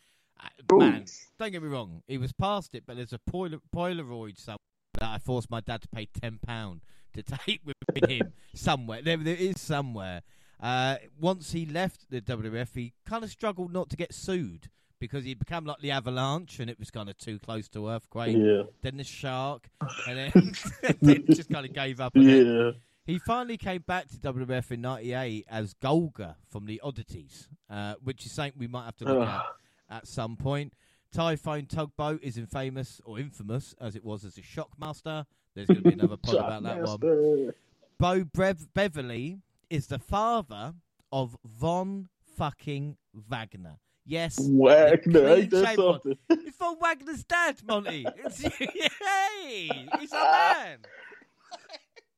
Ooh. Man, don't get me wrong, he was past it, but there's a Polar- Polaroid somewhere that I forced my dad to pay ten pound to (laughs) take with him somewhere. There, there is somewhere. Uh, once he left the WWF, he kind of struggled not to get sued because he became like the Avalanche, and it was kind of too close to Earthquake yeah, then the shark, and then, (laughs) (laughs) then just kind of gave up. On it. yeah. He finally came back to WWF in '98 as Golga from the Oddities, uh, which is something we might have to look at at some point. Typhoon Tugboat is infamous or infamous as it was as a Shockmaster. There's going to be (laughs) another pod about that one. Bo Brev- Beverly is the father of Von fucking Wagner. Yes, Wagner, ain't clean that shaven one. something? (laughs) it's Von Wagner's dad, Monty. It's, (laughs) hey, he's a man.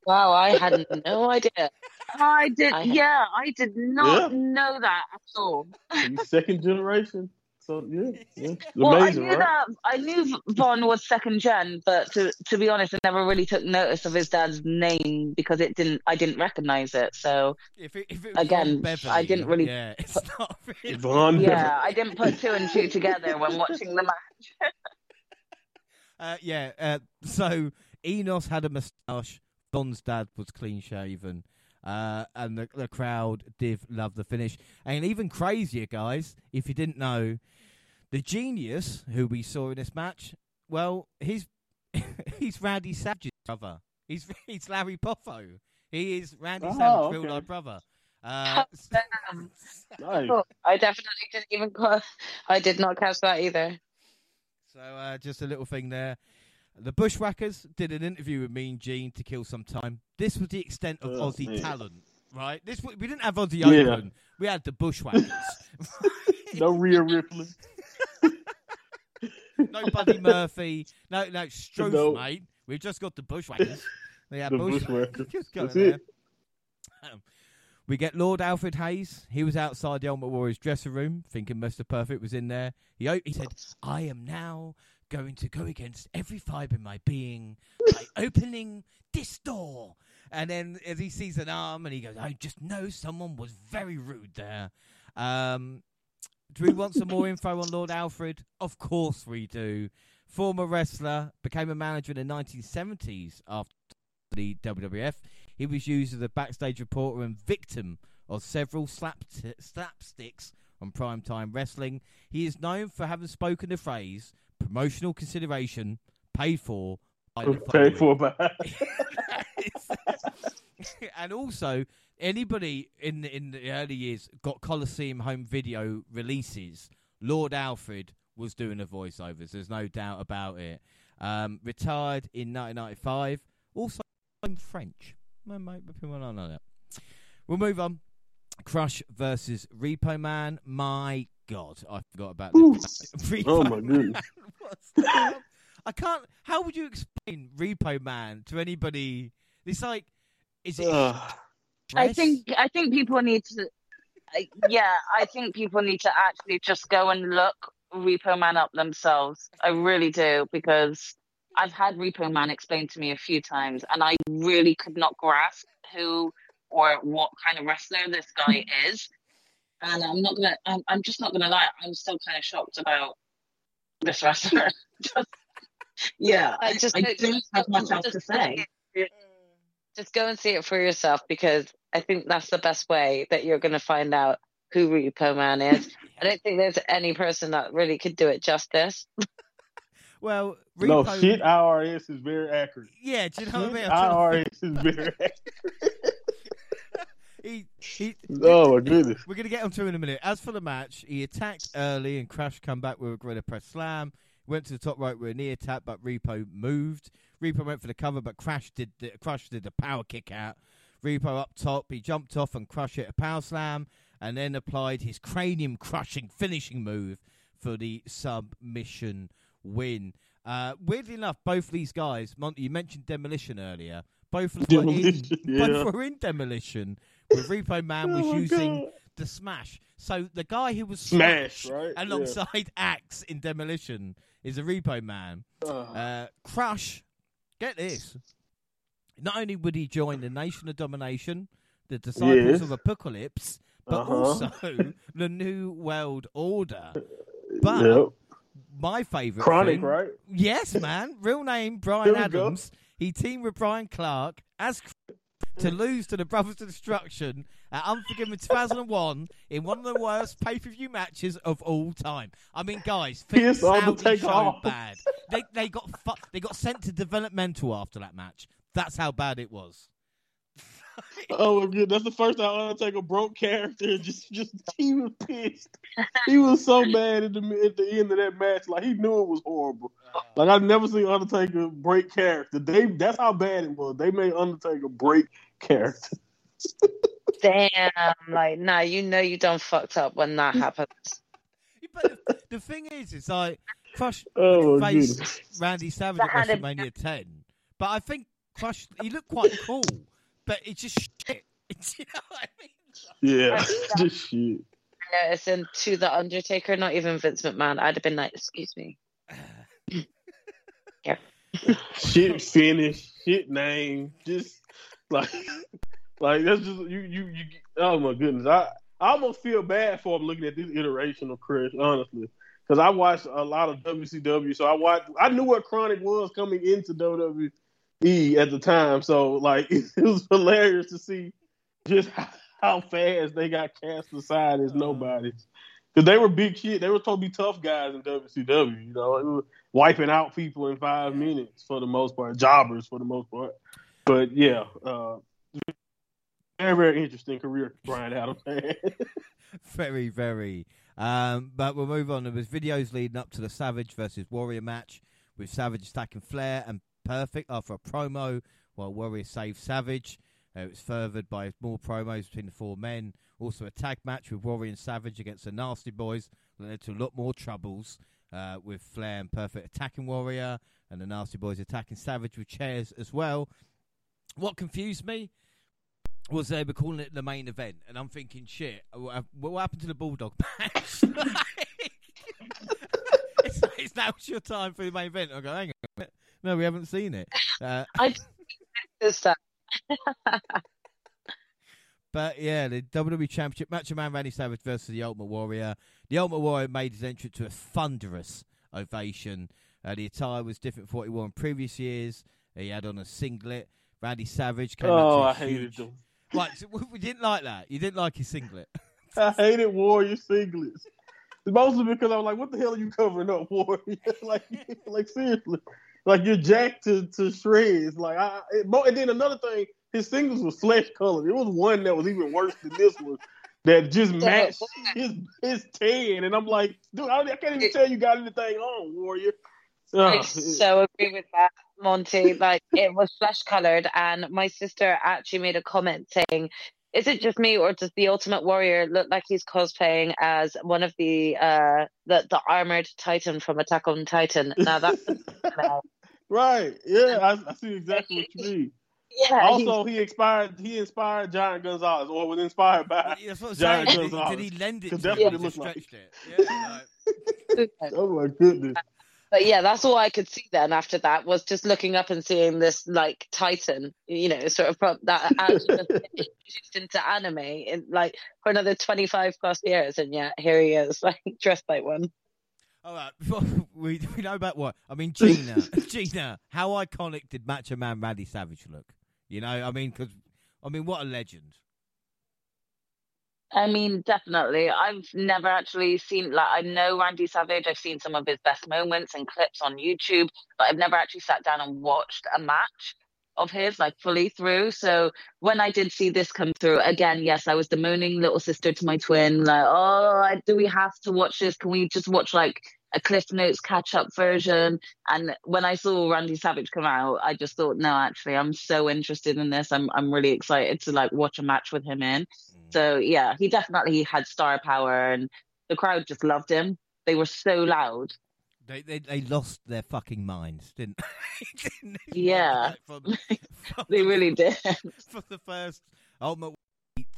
Wow, I had no idea. I did, I- yeah, I did not Yeah. know that at all. He's second generation. So yeah, yeah. (laughs) Well, amazing, I knew right? that I knew Von was second gen, but to to be honest, I never really took notice of his dad's name because it didn't. I didn't recognize it. So If it, if it was Again, Ron Beverly, I didn't really Yeah, it's not (laughs) really. Von yeah, I didn't put two and two together when (laughs) watching the match. Uh, yeah. Uh, so Enos had a moustache. Von's dad was clean shaven. Uh, and the, the crowd did love the finish. And even crazier, guys, if you didn't know, the genius who we saw in this match, well, he's (laughs) he's Randy Savage's brother. He's (laughs) he's Larry Poffo. He is Randy Oh, Savage's real life brother. Uh, Um, Nice. I definitely didn't even. Call, I did not catch that either. So uh, just a little thing there. The Bushwhackers did an interview with Mean Gene to kill some time. This was the extent of Oh, Aussie man. talent, right? This we didn't have Aussie Yeah. Open. We had the Bushwhackers. (laughs) No Rhea Ripley. No Buddy Murphy. No, no Struth, No. mate. We've just got the Bushwhackers. (laughs) Had The Bushwhackers. Bushwhackers. (laughs) Just go That's it. Um, we get Lord Alfred Hayes. He was outside the Ultimate Warriors dressing room, thinking Mr. Perfect was in there. He he said, "I am now going to go against every fibre in my being by (laughs) opening this door." And then as he sees an arm, and he goes, "I just know someone was very rude there." Um, do we want some more info on Lord Alfred? Of course we do. Former wrestler, became a manager in the 1970s after the WWF. He was used as a backstage reporter and victim of several slap slapsticks on primetime wrestling. He is known for having spoken the phrase promotional consideration paid for by the Paid for by. (laughs) and also anybody in the, in the early years got Coliseum home video releases. Lord Alfred was doing the voiceovers. There's no doubt about it. Um, retired in 1995. Also, I'm French. People don't know that. We'll move on. Crush versus Repo Man. My God, I forgot about this. (laughs) Repo Oh my goodness. (laughs) I can't. How would you explain Repo Man to anybody? It's like, is it? I think I think people need to. Yeah, I think people need to actually just go and look Repo Man up themselves. I really do because I've had Repo Man explained to me a few times, and I really could not grasp who or what kind of wrestler this guy is. And I'm not gonna. I'm, I'm just not gonna lie. I'm still kind of shocked about this wrestler. (laughs) just, yeah, I just I don't have much else to say. Just go and see it for yourself because I think that's the best way that you're going to find out who Repo Man is. (laughs) I don't think there's any person that really could do it justice. (laughs) Well, No, Repo, shit IRS is very accurate. Yeah, do you know what I mean? I'm trying to IRS is very (laughs) accurate. think- he, he, Oh my goodness. We're going to get onto him in a minute. As for the match, he attacked early and Crash come back with a Gorilla Press Slam. Went to the top right with a knee attack, but Repo moved. Repo went for the cover, but Crash did the, Crush did the power kick out. Repo up top, he jumped off and Crush hit a power slam, and then applied his cranium crushing finishing move for the submission win. Uh, weirdly enough, both these guys, Monty, you mentioned Demolition earlier. Both were in, Demolition, (laughs) yeah. both were in Demolition. Where Repo Man (laughs) was Oh my using God. the smash. So the guy who was Smash, Smash right? alongside Axe in Demolition is a Repo Man. Ugh. Uh, Crush, get this. Not only would he join the Nation of Domination, the Disciples Yes. of Apocalypse, but Uh-huh. also (laughs) the New World Order. But yep. my favourite KroniK, thing, right? Yes, man. Real name Brian we go. Adams. He teamed with Brian Clark as to lose to the Brothers of Destruction at Unforgiven 2001 in one of the worst pay per view matches of all time. I mean, guys, things sounded so off. bad. They they got fu- they got sent to developmental after that match. That's how bad it was. Oh that's the first time Undertaker broke character. Just, just he was pissed. He was so mad at the at the end of that match. Like he knew it was horrible. Like I've never seen Undertaker break character. They that's how bad it was. They made Undertaker break character. (laughs) Damn, like, no, you know you done fucked up when that (laughs) happens. But the, the thing is, it's like Crush (laughs) Oh my faced goodness. Randy Savage at That a- WrestleMania (laughs) 10. But I think Crush, he looked quite cool, but it's just shit. You know what I mean? Yeah, just shit. noticing to the Undertaker, not even Vince McMahon. I'd have been like, "Excuse me." shit finish, shit name, just like like that's just you you you. Oh my goodness, I I almost feel bad for him looking at this iteration of Chris, honestly, because I watched a lot of WCW, so I watched. I knew what KroniK was coming into WWE at the time, so like it, (laughs) it was hilarious to see just how, how fast they got cast aside as nobodies. Because they were big shit. They were supposed to be tough guys in WCW, you know, wiping out people in five minutes for the most part, jobbers for the most part. But yeah, uh, very, very interesting career Brian Adams had. (laughs) very, very. Um, but we'll move on. There was videos leading up to the Savage versus Warrior match with Savage attacking Flair and Perfect after a promo while Warrior saved Savage. Uh, it was furthered by more promos between the four men. Also, a tag match with Warrior and Savage against the Nasty Boys led to a lot more troubles uh, with Flair and Perfect attacking Warrior and the Nasty Boys attacking Savage with chairs as well. What confused me was they were calling it the main event, and I'm thinking, shit, what happened to the Bulldog (laughs) match? (laughs) (laughs) it's, it's now it's your time for the main event. I go, hang on, no, we haven't seen it. Uh, I just But yeah, the WWE Championship match of man Randy Savage versus the Ultimate Warrior. The Ultimate Warrior made his entrance to a thunderous ovation. Uh, the attire was different from what he wore in previous years. He had on a singlet. Randy Savage came oh, out I hated huge... them. Right, so we didn't like that. You didn't like his singlet. (laughs) I hated Warrior singlets. Mostly because I was like, "What the hell are you covering up, Warrior?" (laughs) like, (laughs) like seriously, like you're jacked to, to shreds. Like, I, it, and then another thing, his singles were flesh colored. It was one that was even worse than this one that just matched his his tan, and I'm like, dude, I, I can't even tell you got anything on, Warrior. I uh, so agree with that, Monty. Like it was flesh colored, and my sister actually made a comment saying, "Is it just me, or does the Ultimate Warrior look like he's cosplaying as one of the uh the the armored Titan from Attack on Titan?" Now that's (laughs) right. Yeah, I, I, see exactly what you mean. (laughs) Yeah. Also, he inspired he inspired Giant Gonzalez, or was inspired by Giant Gonzalez. Did he lend it? That's to what it looked like. It? Yeah, (laughs) oh my goodness. But yeah, that's all I could see then after that was just looking up and seeing this like Titan, you know, sort of that (laughs) introduced into anime in like for another 25 plus years. And yeah, here he is, (laughs) like dressed like one. All right, (laughs) we, we know about what? I mean, Gina, Gina, how iconic did Macho Man Randy Savage look? You know, I mean, because, I mean, what a legend. I mean, definitely. I've never actually seen, like, I know Randy Savage. I've seen some of his best moments and clips on YouTube, but I've never actually sat down and watched a match of his, like, fully through. So when I did see this come through, again, yes, I was the moaning little sister to my twin, like, oh, do we have to watch this? Can we just watch, like, a Cliff Notes catch up version. And when I saw Randy Savage come out, I just thought, no, actually, I'm so interested in this. I'm I'm really excited to like watch a match with him in. Mm. So yeah, he definitely had star power, and the crowd just loved him. They were so loud. They they, they lost their fucking minds, didn't? (laughs) didn't yeah, from, (laughs) from they really did. (laughs) For the first ultimate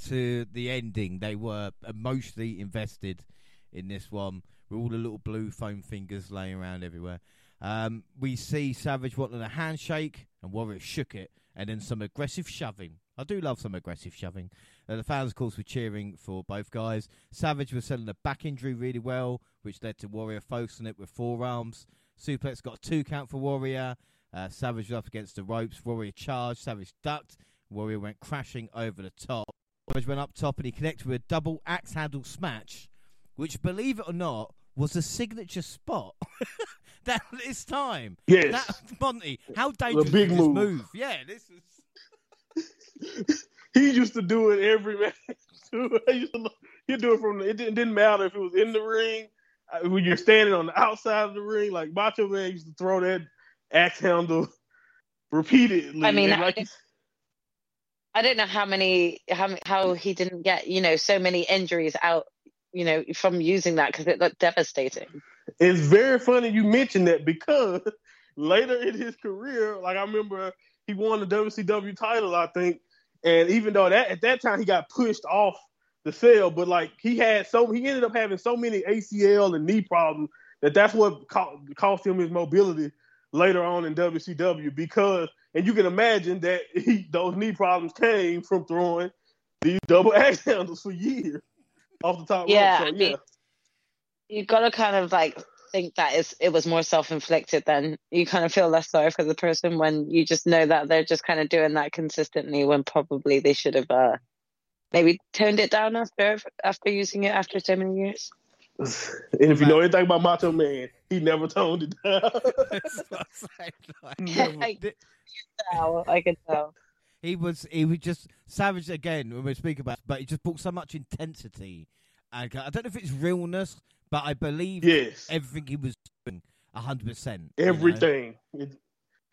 to the ending, they were emotionally invested in this one with all the little blue foam fingers laying around everywhere. Um, we see Savage wanting a handshake, and Warrior shook it, and then some aggressive shoving. I do love some aggressive shoving. Uh, the fans, of course, were cheering for both guys. Savage was selling a back injury really well, which led to Warrior focusing it with forearms. Suplex got a two count for Warrior. Uh, Savage was up against the ropes. Warrior charged. Savage ducked. Warrior went crashing over the top. Savage went up top and he connected with a double axe handle smash, which, believe it or not, was a signature spot. (laughs) that this time. Yes. That, Monty, how dangerous a big move. this move? Yeah, this is. (laughs) he used to do it every (laughs) match. He'd do it from. It didn't, didn't matter if it was in the ring, uh, when you're standing on the outside of the ring. Like Macho Man used to throw that axe handle (laughs) repeatedly. I mean, like, I, I don't know how many how how he didn't get you know so many injuries out you know, from using that because it looked devastating. It's very funny you mentioned that because (laughs) later in his career, like I remember he won the WCW title, I think, and even though that at that time he got pushed off the sell, but like he had so he ended up having so many ACL and knee problems that that's what co- cost him his mobility later on in WCW because and you can imagine that (laughs) he, those knee problems came from throwing these double (laughs) axe handles for years off the top Yeah, rope. So I mean- yeah, you gotta kind of like think that is it was more self inflicted then you kind of feel less sorry for the person when you just know that they're just kind of doing that consistently when probably they should have uh maybe toned it down after after using it after so many years. (laughs) and if you know anything about Macho Man, he never toned it down. (laughs) (laughs) That's what I'm saying, like, Never. I can tell. I can tell. he was he was just savage again when we speak about, but he just brought so much intensity. And I don't know if it's realness, but I believe yes, everything he was doing hundred percent. everything. It-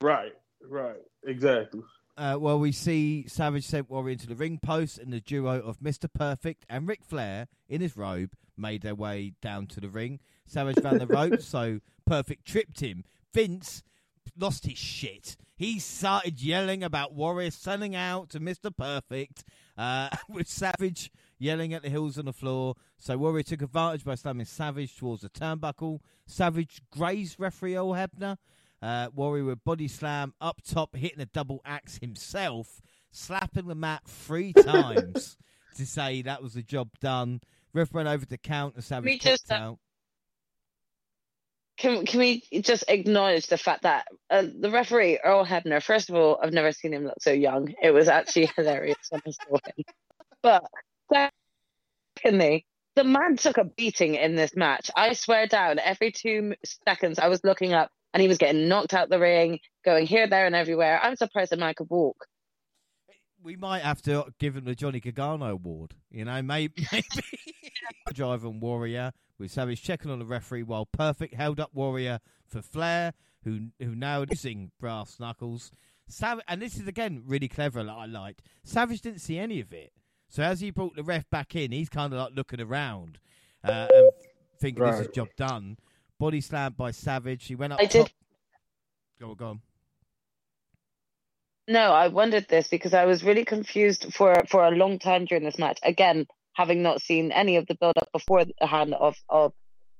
right, right, exactly. Uh, well, we see Savage sent Warrior into the ring post, and the duo of Mr. Perfect and Ric Flair in his robe made their way down to the ring. Savage ran the (laughs) ropes, so Perfect tripped him. Vince lost his shit. He started yelling about Warrior selling out to Mr. Perfect, uh, (laughs) with Savage yelling at the heels on the floor. So Warrior took advantage by slamming Savage towards the turnbuckle. Savage grazed referee Earl Hebner. Uh, Warrior with body slam up top, hitting a double axe himself, slapping the mat three (laughs) times to say that was the job done. Ref went over to count and Savage Me just, uh, out. Can can we just acknowledge the fact that uh, the referee Earl Hebner? First of all, I've never seen him look so young. It was actually (laughs) hilarious when I saw him. But secondly, the man took a beating in this match. I swear down, every two seconds I was looking up, and he was getting knocked out the ring, going here, there, and everywhere. I'm surprised the man could walk. We might have to give him the Johnny Gargano award. You know, (laughs) maybe, maybe. (laughs) Drive on Warrior with Savage checking on the referee while Perfect held up Warrior for Flair, who who now using brass knuckles. Sav- and this is again really clever. That I liked. Savage didn't see any of it, so as he brought the ref back in, he's kind of like looking around uh, and thinking this is Right. job done. Body slammed by Savage. He went up. I did- top- Go on, go on. No, I wondered this because I was really confused for for a long time during this match. Again, having not seen any of the build up beforehand of of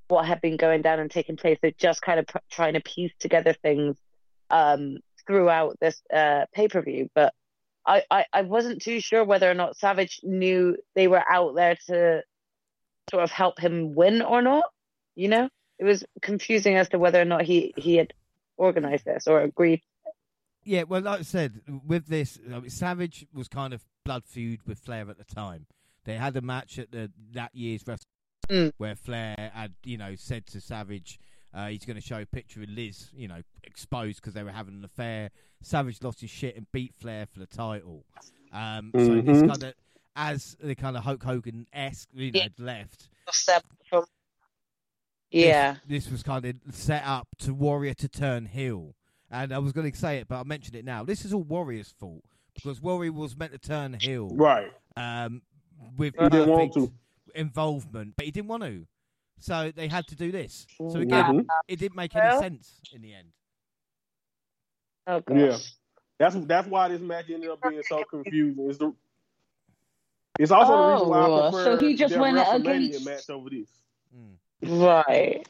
what had been going down and taking place, so just kind of pr- trying to piece together things um, throughout this uh, pay per view. But I, I I wasn't too sure whether or not Savage knew they were out there to sort of help him win or not. You know, it was confusing as to whether or not he he had organized this or agreed. Yeah, well, like I said, with this, I mean, Savage was kind of blood feud with Flair at the time. They had a match at the that year's wrestling Mm. where Flair had, you know, said to Savage, uh, he's going to show a picture of Liz, you know, exposed because they were having an affair. Savage lost his shit and beat Flair for the title. Um, So this Mhm. kind of, as the kind of Hulk Hogan esque, you know, Yeah. left. Step from this- yeah. This, was kind of set up to Warrior to turn heel. And I was going to say it, but I'll mention it now. This is all Warrior's fault because Warrior was meant to turn heel Right, um, with he didn't want perfect to. involvement, but he didn't want to. So they had to do this. So again, Yeah. Mhm. it didn't make any Well- sense in the end. Oh gosh. Yeah. That's that's why this match ended up being so confusing. It's the it's also the reason why I Oh, prefer so he just their went WrestleMania against- match over this. Mm. Right.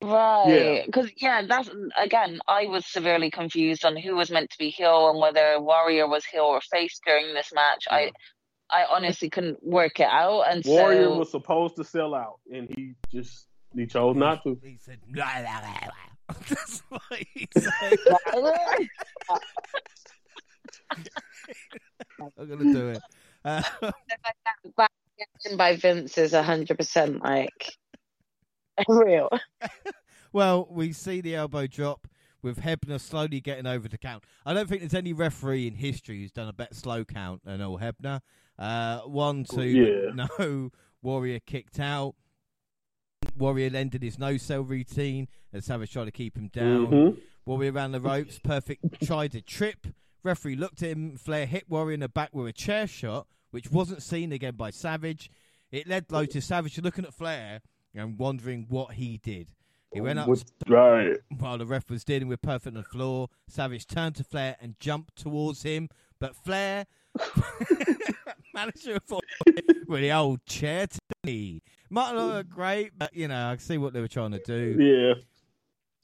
Right. Because yeah, that's again, I was severely confused on who was meant to be heel and whether Warrior was heel or face during this match. I I honestly couldn't work it out, and Warrior so was supposed to sell out, and he just he chose not to. He said, "Blah, blah, blah, blah." (laughs) That's what he (laughs) said. I'm going to do it. Uh, back in by Vince is hundred percent like (laughs) real. well, we see the elbow drop with Hebner slowly getting over the count. I don't think there's any referee in history who's done a better slow count than old Hebner. Uh, one, two, Yeah. (laughs) no. Warrior kicked out. Warrior ended his no sell routine Let's have a tried to keep him down. Mhm. Warrior around the ropes. Perfect (laughs) tried to trip. Referee looked at him. Flair hit Warrior in the back with a chair shot, which wasn't seen again by Savage. It led though to Savage looking at Flair and wondering what he did. He went up right. while the ref was dealing with Perfect on the floor. Savage turned to Flair and jumped towards him, but Flair (laughs) manager for with the old chair to me. Might not look great, but you know, I see what they were trying to do. Yeah.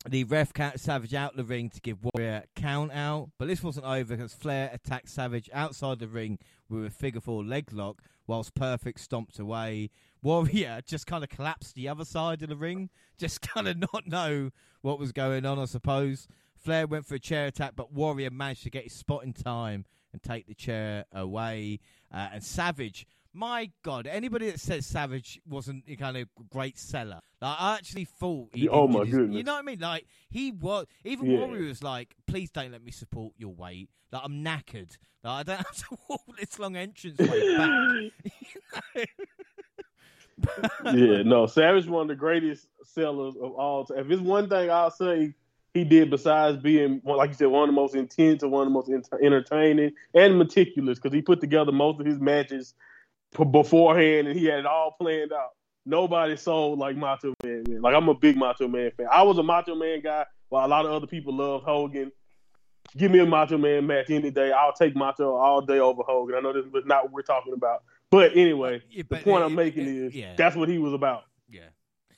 The ref counted Savage out the ring to give Warrior a count out, but this wasn't over because Flair attacked Savage outside the ring with a figure four leg lock, whilst Perfect stomped away. Warrior (laughs) just kind of collapsed the other side of the ring, just kind of not know what was going on, I suppose. Flair went for a chair attack, but Warrior managed to get his spot in time and take the chair away. Uh, and Savage, my God, anybody that says Savage wasn't a kind of great seller, like, I actually thought. He Oh, my his- goodness. You know what I mean? Like he was. Even Yeah. Warrior was like, "Please don't let me support your weight. Like I'm knackered. Like I don't (laughs) have to walk this long entrance way back." (laughs) yeah, no, Savage one of the greatest sellers of all time. If it's one thing I'll say he did besides being, like you said, one of the most intense and one of the most ent- entertaining and meticulous, because he put together most of his matches p- beforehand and he had it all planned out. Nobody sold like Macho Man. man. Like I'm a big Macho Man fan. I was a Macho Man guy, while a lot of other people loved Hogan. Give me a Macho Man match any day. I'll take Macho all day over Hogan. I know this was not what we're talking about, but anyway, Yeah, the point it- I'm making it- is yeah. that's what he was about. Yeah.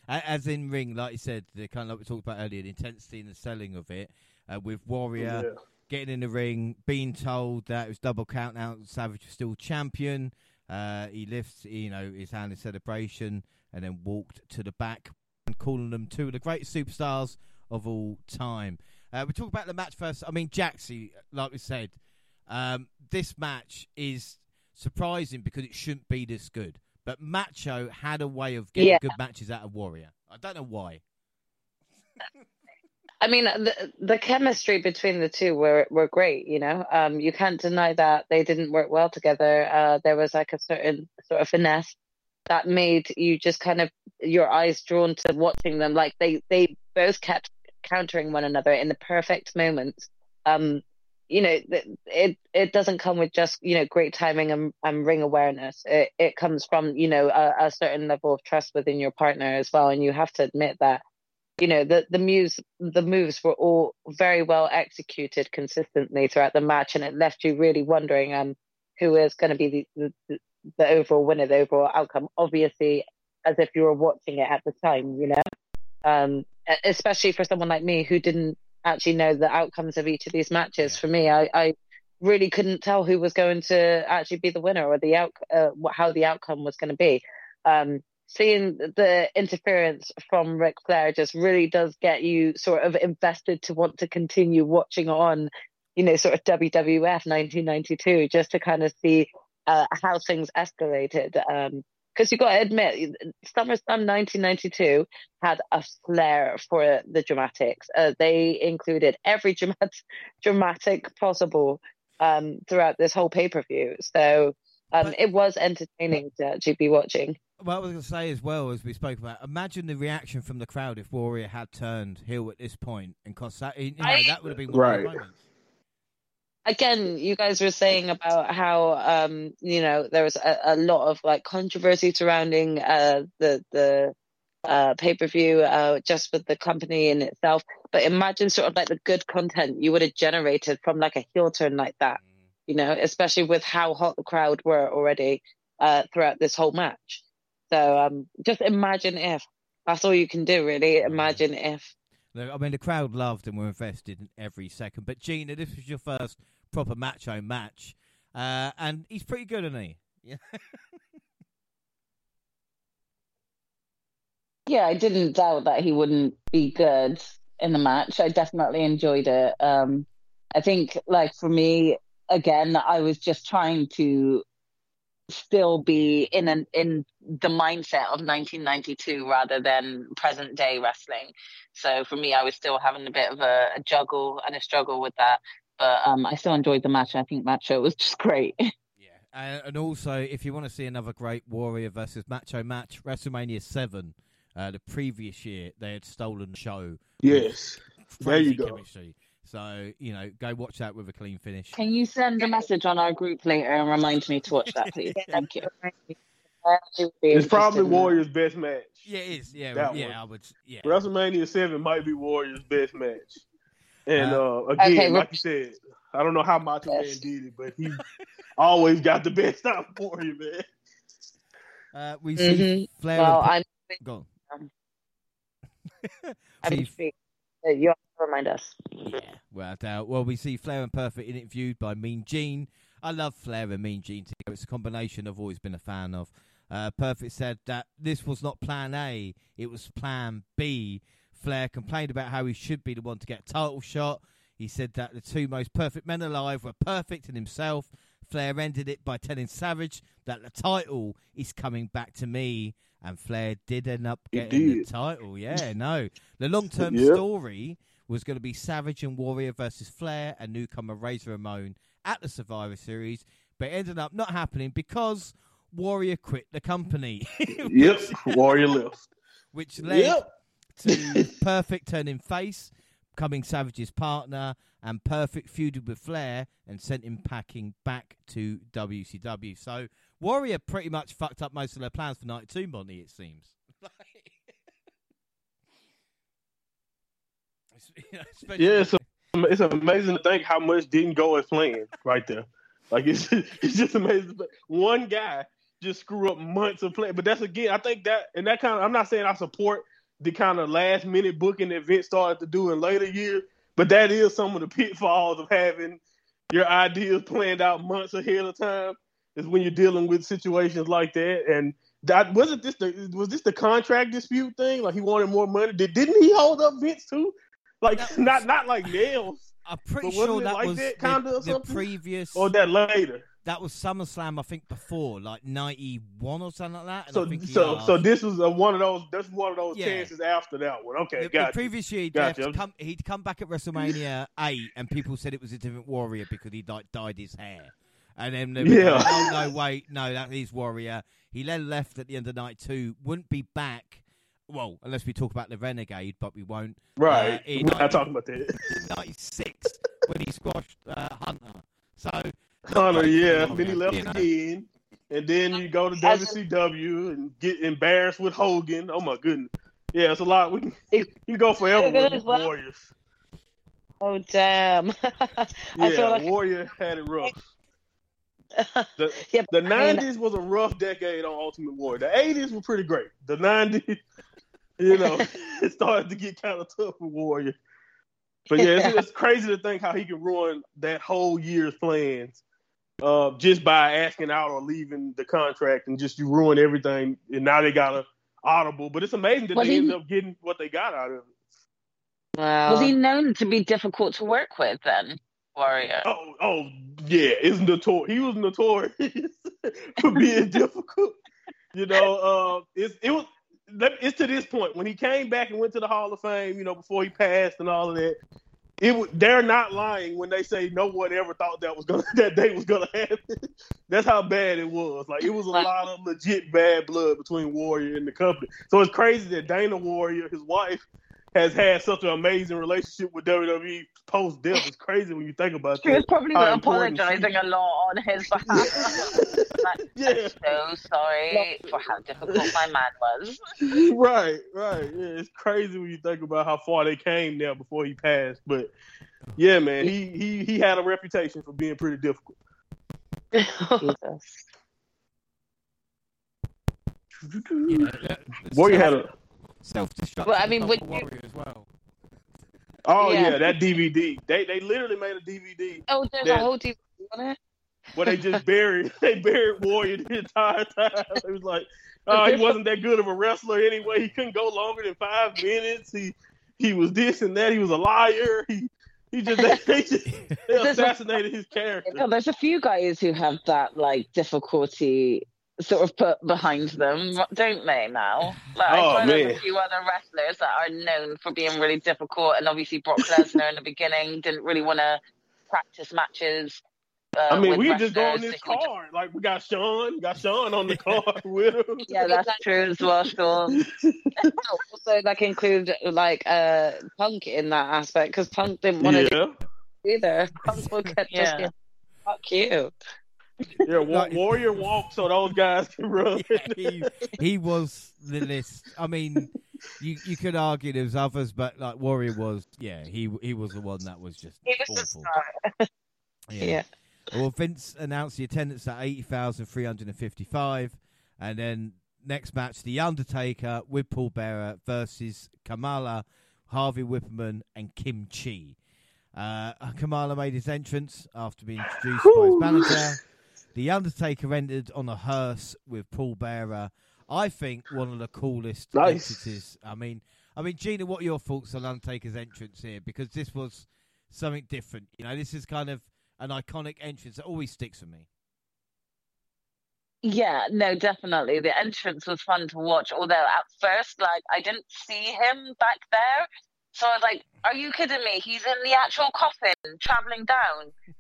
As in ring, like you said, the kind of like we talked about earlier, the intensity and the selling of it, uh, with Warrior Yeah. getting in the ring, being told that it was double count out, Savage was still champion. Uh, he lifts, you know, his hand in celebration, and then walked to the back and calling them two of the greatest superstars of all time. Uh, we talk about the match first. I mean, Jaxie, like we said, um, this match is surprising because it shouldn't be this good. But Macho had a way of getting Yeah. good matches out of Warrior. I don't know why. (laughs) I mean, the the chemistry between the two were were great. You know, um, you can't deny that they didn't work well together. Uh, there was like a certain sort of finesse that made you just kind of your eyes drawn to watching them. Like they they both kept countering one another in the perfect moments. Um, you know, it it doesn't come with just you know great timing and, and ring awareness. It it comes from you know a, a certain level of trust within your partner as well, and you have to admit that you know the the moves the moves were all very well executed consistently throughout the match, and it left you really wondering um who is going to be the, the the overall winner, the overall outcome. Obviously, as if you were watching it at the time, you know, um, especially for someone like me who didn't actually know the outcomes of each of these matches. For me, I, I really couldn't tell who was going to actually be the winner or the out uh, how the outcome was going to be. Um, seeing the interference from Ric Flair just really does get you sort of invested to want to continue watching on, you know, sort of WWF 1992, just to kind of see uh, how things escalated. Because you've got to admit, SummerSlam 1992 had a flair for the dramatics. Uh, they included every dramat- (laughs) dramatic possible um, throughout this whole pay per view. So um, But- it was entertaining to actually be watching. Well, I was going to say as well as we spoke about. Imagine the reaction from the crowd if Warrior had turned heel at this point, and cost that. You know, I- that would have been one of those Right. Again, you guys were saying about how um, you know there was a, a lot of like controversy surrounding uh, the the uh, pay per view uh, just with the company in itself. But imagine sort of like the good content you would have generated from like a heel turn like that, you know, especially with how hot the crowd were already uh, throughout this whole match. So um, just imagine if that's all you can do, really. Imagine if. I mean, the crowd loved and were invested in every second. But Gina, this was your first proper macho match, uh, and he's pretty good, isn't he? Yeah. (laughs) Yeah, I didn't doubt that he wouldn't be good in the match. I definitely enjoyed it. Um, I think, like for me, again, I was just trying to still be in an in the mindset of 1992 rather than present day wrestling. So for me, I was still having a bit of a, a juggle and a struggle with that. But um, I still enjoyed the match. I think Macho was just great. (laughs) Yeah. And, and also, if you want to see another great Warrior versus Macho match, WrestleMania 7, uh, the previous year, they had stolen the show. Yes. There you Crazy go. Chemistry. So, you know, go watch that with a clean finish. Can you send a message on our group later and remind me to watch that, please? (laughs) Thank you. It's probably Warrior's best match. Yeah, it is. Yeah, That yeah, one. I would. Yeah. WrestleMania seven might be Warrior's best match. And Uh, uh, again, Okay, like you said, I don't know how Macho Man did it, but he always got the best out for you, man. Uh, we see Mhm. Flair. Well, and I'm. Go on. (laughs) I'm See- Uh, You have to remind us. Yeah, without doubt. Well, we see Flair and Perfect interviewed by Mean Gene. I love Flair and Mean Gene together. It's a combination I've always been a fan of. Uh, Perfect said that this was not Plan A, it was Plan B. Flair complained about how he should be the one to get a title shot. He said that the two most perfect men alive were perfect in himself. Flair ended it by telling Savage that the title is coming back to me, and Flair did end up getting the title. Yeah, no. The long term (laughs) Yep. story was going to be Savage and Warrior versus Flair and newcomer Razor Ramon at the Survivor Series, but it ended up not happening because Warrior quit the company. (laughs) Yep, Warrior left. which led Yep. To (laughs) Perfect turning face, becoming Savage's partner, and Perfect feuded with Flair and sent him packing back to WCW. So Warrior pretty much fucked up most of their plans for 92, Monty, it seems. (laughs) Yeah, it's, it's amazing to think how much didn't go as planned right there. Like it's (laughs) it's just amazing. One guy just screw up months of play. But that's again, I think that and that kind of I'm not saying I support the kind of last minute booking that Vince started to do in later years, but that is some of the pitfalls of having your ideas planned out months ahead of time. Is when you're dealing with situations like that. And that wasn't this the was this the contract dispute thing? Like he wanted more money. Did didn't he hold up Vince too? Like (laughs) was- not not like nails. I'm pretty sure that like was that the, kinda or the something? previous. Or that later. That was SummerSlam, I think, before, like 91 or something like that. And I So think he so so this was a, one of those. That's one of those Yeah. chances after that one. Okay, the, the previous year, he'd, come, he'd come back at WrestleMania 8, and people said it was a different Warrior because he'd like dyed his hair. And then they Yeah. like, oh no, wait, no, that is Warrior. He then left at the end of night two, wouldn't be back. Well, unless we talk about the Renegade, but we won't. Right. Uh, he- We're not talking about that. 96 when he squashed uh, Hunter. So, Hunter, yeah. Warrior, Then he left you again. And then you go to As WCW and get embarrassed with Hogan. Oh my goodness. Yeah, it's a lot. We can, you can go forever with as well. Warriors. Oh damn! (laughs) I Yeah, feel like Warrior had it rough. (laughs) The, yeah, the I mean- 90s was a rough decade on Ultimate Warrior. The 80s were pretty great. The 90s, (laughs) you know, it started to get kind of tough for Warrior. But yeah, it's, Yeah. it's crazy to think how he can ruin that whole year's plans uh, just by asking out or leaving the contract and just you ruin everything. And now they got a audible. But it's amazing that Was they he- ended up getting what they got out of it. Wow. Was he known to be difficult to work with then, Warrior? Oh, oh yeah, it's notor- He was notorious (laughs) for being difficult. You know, uh, it's it was it's to this point when he came back and went to the Hall of Fame. You know, before he passed and all of that. It they're not lying when they say no one ever thought that was gonna (laughs) that day was gonna happen. That's how bad it was. Like it was a lot of legit bad blood between Warrior and the company. So it's crazy that Dana Warrior, his wife, has had such an amazing relationship with WWE post death. It's crazy when you think about it. She was probably apologizing she- a lot on his behalf. (laughs) like, (laughs) Yeah. I'm so sorry for how difficult my man was. (laughs) right, right. Yeah, it's crazy when you think about how far they came now before he passed. But yeah, man, he he he had a reputation for being pretty difficult. yeah, Warrior had a self destruct. Well, I mean, would you- Warrior as well. oh Yeah. yeah. that DVD. They they literally made a DVD Oh, there's Yeah. a whole DVD on it. Where they just buried (laughs) they buried Warrior the entire time. It was like, oh, he wasn't that good of a wrestler anyway. He couldn't go longer than five minutes. He he was this and that. He was a liar. He he just they, (laughs) they just they (laughs) assassinated his character. No, there's a few guys who have that like difficulty sort of put behind them, don't they? Now, like I Oh, there's man. a few other wrestlers that are known for being really difficult, and obviously Brock Lesnar in the beginning didn't really want to practice matches. Uh, I mean, we could just go on this He would just- card. Like we got Sean, we got Sean on the (laughs) card (laughs) with him. Yeah, that's true as well, Sean. (laughs) Also, like include like uh Punk in that aspect because Punk didn't want to yeah, do it either. Punk would kept just Yeah. being, fuck you. yeah. Wa- Like- Warrior walk so those guys can run. Yeah, he, he was the list. I mean, you you could argue there was others, but like Warrior was, yeah, he he was the one that was just He was the awful. star. Yeah. Yeah. Well, Vince announced the attendance at eighty thousand three hundred and fifty-five, and then next match, The Undertaker with Paul Bearer versus Kamala, Harvey Whippleman, and Kim Chi. Uh, Kamala made his entrance after being introduced by his manager. The Undertaker entered on a hearse with Paul Bearer. I think one of the coolest Nice. entrances. I mean, I mean, Gina, what are your thoughts on Undertaker's entrance here? Because this was something different. You know, this is kind of an iconic entrance that always sticks with me. Yeah, no, definitely. The entrance was fun to watch, although at first, like, I didn't see him back there. So I was like, are you kidding me? He's in the actual coffin traveling down. (laughs)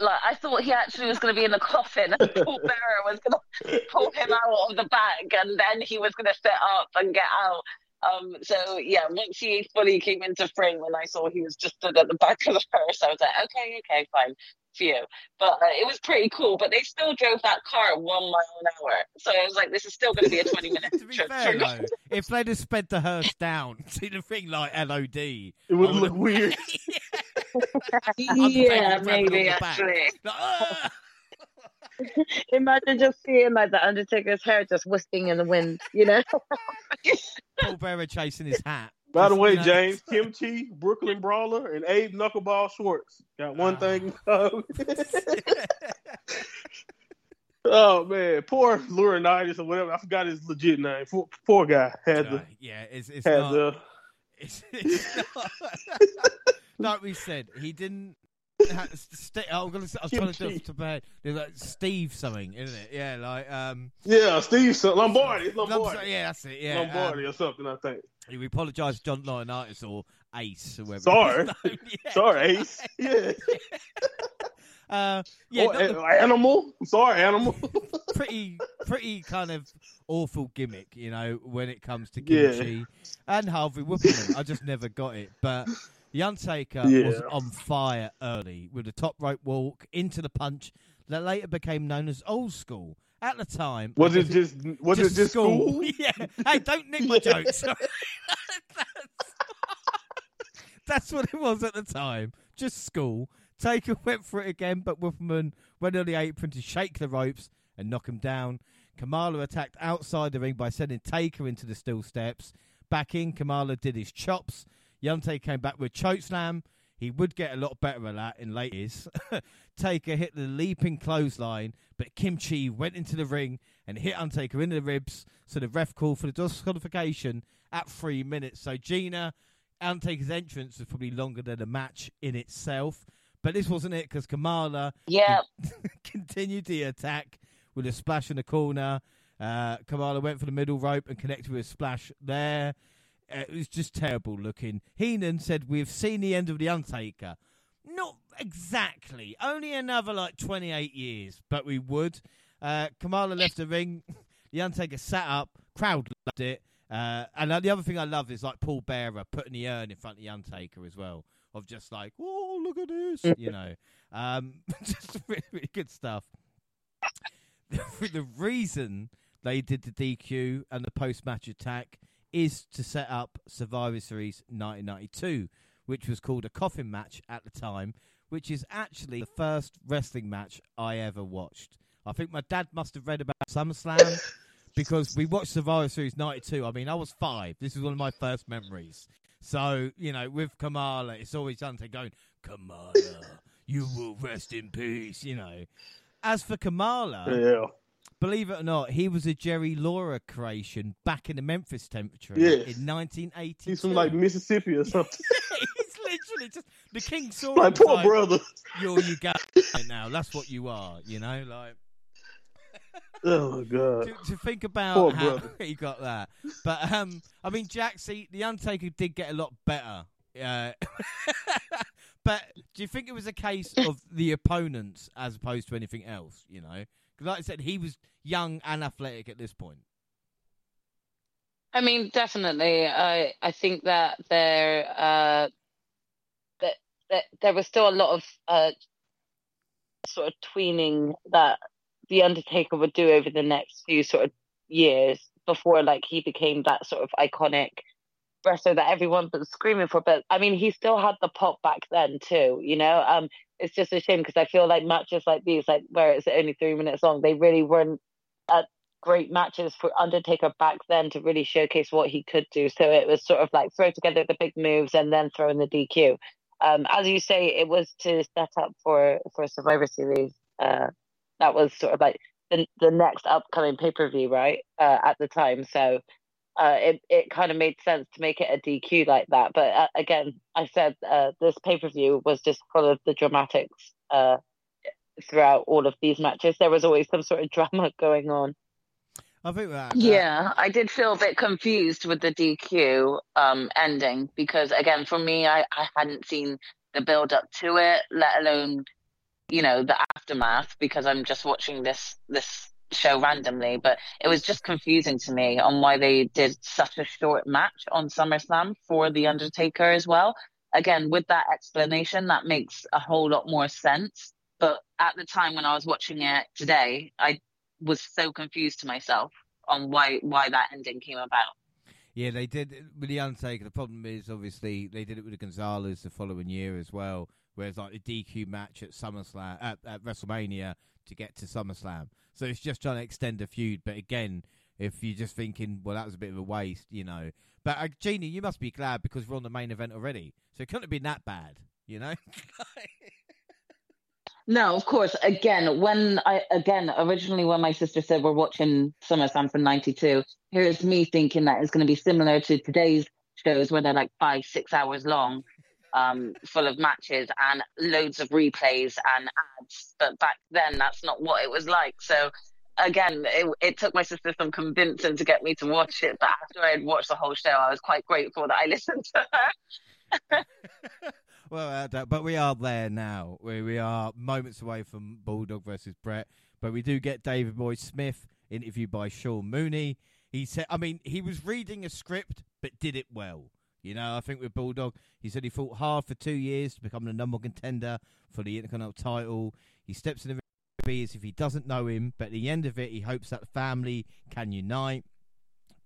Like, I thought he actually was going to be in the coffin and Paul Bearer was going to pull him out of the bag and then he was going to sit up and get out. Um, so yeah, once he fully came into frame and I saw he was just stood at the back of (laughs) the hearse, I was like, okay, okay, fine, phew. But uh, it was pretty cool. But they still drove that car one mile an hour, so I was like, this is still going to be a twenty (laughs) minute to be trip. fair, though, if they'd have sped the hearse down (laughs) to the thing like LOD, It would I look weird. yeah, grabbing maybe on the back. actually. Like, "Ah!" (laughs) Imagine just seeing like the Undertaker's hair just whisking in the wind, you know? (laughs) Paul Bearer chasing his hat. By the way, you know- James, Kimchi, Brooklyn Brawler, and Abe Knuckleball Schwartz got one Ah. thing. (laughs) oh man, poor Laurinaitis or whatever. I forgot his legit name. Poor, poor guy had Uh, the yeah, it's, it's had not. the. It's, it's not. like we said, he didn't. St- I'm gonna. say- I was trying to do it to bed. There's like Steve something, isn't it? Yeah, like um. Yeah, Steve Son- Lombardi. It's Lom- Lombardi. Yeah, that's it. Yeah, Lombardi um, or something. I think. we apologise, to John Laurinaitis or Ace, whoever. Sorry. (laughs) yeah. Sorry, Ace. (laughs) Yeah. (laughs) Uh, yeah, Or the- animal. I'm sorry, animal. pretty pretty kind of awful gimmick, you know, when it comes to Yeah. kimchi and Harvey Whippleman. I just never got it. But the Undertaker Yeah. was on fire early with a top rope walk into the punch that later became known as old school. At the time, Was it just was it just school? (laughs) yeah. Hey, don't nick my (laughs) Yeah. jokes. (laughs) That's what it was at the time. Just school. Taker went for it again, but Whippleman went on the apron to shake the ropes and knock him down. Kamala attacked outside the ring by sending Taker into the steel steps. Back in, Kamala did his chops. Yante came back with chokeslam. He would get a lot better at that in late years. (laughs) Taker hit the leaping clothesline, but Kimchi went into the ring and hit Undertaker in the ribs. So the ref called for the disqualification at three minutes. So Gina, Undertaker's entrance was probably longer than the match in itself. But this wasn't it because Kamala Yeah, (laughs) continued the attack with a splash in the corner. Uh, Kamala went for the middle rope and connected with a splash there. Uh, it was just terrible looking. Heenan said, We've seen the end of The Undertaker. Not exactly. Only another like 28 years, but we would. Uh, Kamala left the ring. (laughs) The Undertaker sat up. Crowd loved it. Uh, and uh, the other thing I love is like Paul Bearer putting the urn in front of the Undertaker as well. Of just like, oh, look at this, you know. Um, (laughs) just really, really good stuff. (laughs) the reason they did the DQ and the post match attack is to set up Survivor Series 1992, which was called a coffin match at the time, which is actually the first wrestling match I ever watched. I think my dad must have read about SummerSlam (laughs) because we watched Survivor Series 92. I mean, I was five. This is one of my first memories. So, you know, with Kamala, it's always Dante going, Kamala, you will rest in peace, you know. As for Kamala, Yeah. Believe it or not, he was a Jerry Lawler creation back in the Memphis territory Yes. in 1980. He's from like Mississippi or (laughs) something. He's literally just the king saw and poor like, brother. You're you go now. That's what you are. You know, like (laughs) Oh my god. to, to think about Poor how brother. (laughs) he got that. But um, I mean, Jaxie, the Undertaker did get a lot better. Uh, but do you think it was a case of the opponents as opposed to anything else? You know, because like I said, he was young and athletic at this point. I mean, definitely. I I think that there uh that that there was still a lot of uh sort of tweening that the Undertaker would do over the next few sort of years before like he became that sort of iconic wrestler that everyone was screaming for. But I mean, he still had the pop back then too. You know, um, it's just a shame because I feel like matches like these, like where it's only three minutes long, they really weren't great matches for Undertaker back then to really showcase what he could do. So it was sort of like throw together the big moves and then throw in the DQ. Um, as you say, it was to set up for for Survivor Series. Uh, that was sort of like the the next upcoming pay per view, right? Uh, at the time, so uh, it it kind of made sense to make it a DQ like that. But uh, again, I said uh, this pay per view was just full of the dramatics uh, throughout all of these matches. There was always some sort of (laughs) drama going on. I think that. Yeah, I did feel a bit confused with the DQ um, ending because, again, for me, I, I hadn't seen the build up to it, let alone, you know, the aftermath because I'm just watching this this show randomly. But it was just confusing to me on why they did such a short match on SummerSlam for the Undertaker as well. Again, with that explanation, that makes a whole lot more sense. But at the time when I was watching it today, I was so confused to myself on why why that ending came about. Yeah, they did with the Undertaker. The problem is obviously they did it with the Gonzalez the following year as well, whereas like the DQ match at SummerSlam at, at WrestleMania to get to SummerSlam. So it's just trying to extend a feud. But again, if you're just thinking, well, that was a bit of a waste, you know. But uh, Gina, you must be glad because we're on the main event already, so it couldn't have been that bad, you know. (laughs) No, of course. Again, when I again originally when my sister said we're watching SummerSlam from '92, here's me thinking that it's going to be similar to today's shows where they're like five, six hours long, um, full of matches and loads of replays and ads. But back then, that's not what it was like. So again, it, it took my sister some convincing to get me to watch it. But after I had watched the whole show, I was quite grateful that I (laughs) listened to her. (laughs) well, uh, but we are there now. We we are moments away from Bulldog versus Bret. but we do get Davey Boy Smith interviewed by Sean Mooney. He said, I mean, he was reading a script, but did it well. You know, I think with Bulldog, he said he fought hard for two years to become the number one contender for the Intercontinental title. He steps in the ring as if he doesn't know him, but at the end of it, he hopes that the family can unite.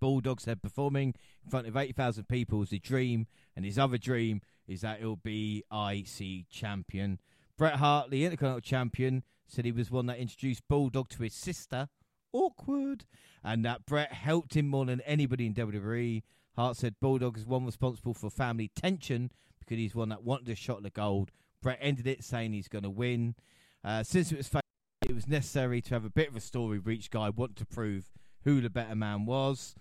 Bulldog said performing in front of 80,000 people is a dream, and his other dream is that he'll be IC champion. Bret Hart, the Intercontinental champion, said he was one that introduced Bulldog to his sister. Awkward. And that Bret helped him more than anybody in WWE. Hart said Bulldog is one responsible for family tension because he's one that wanted a shot the gold. Bret ended it saying he's going to win. Uh, since it was it was necessary to have a bit of a story where each guy wanted to prove who the better man was.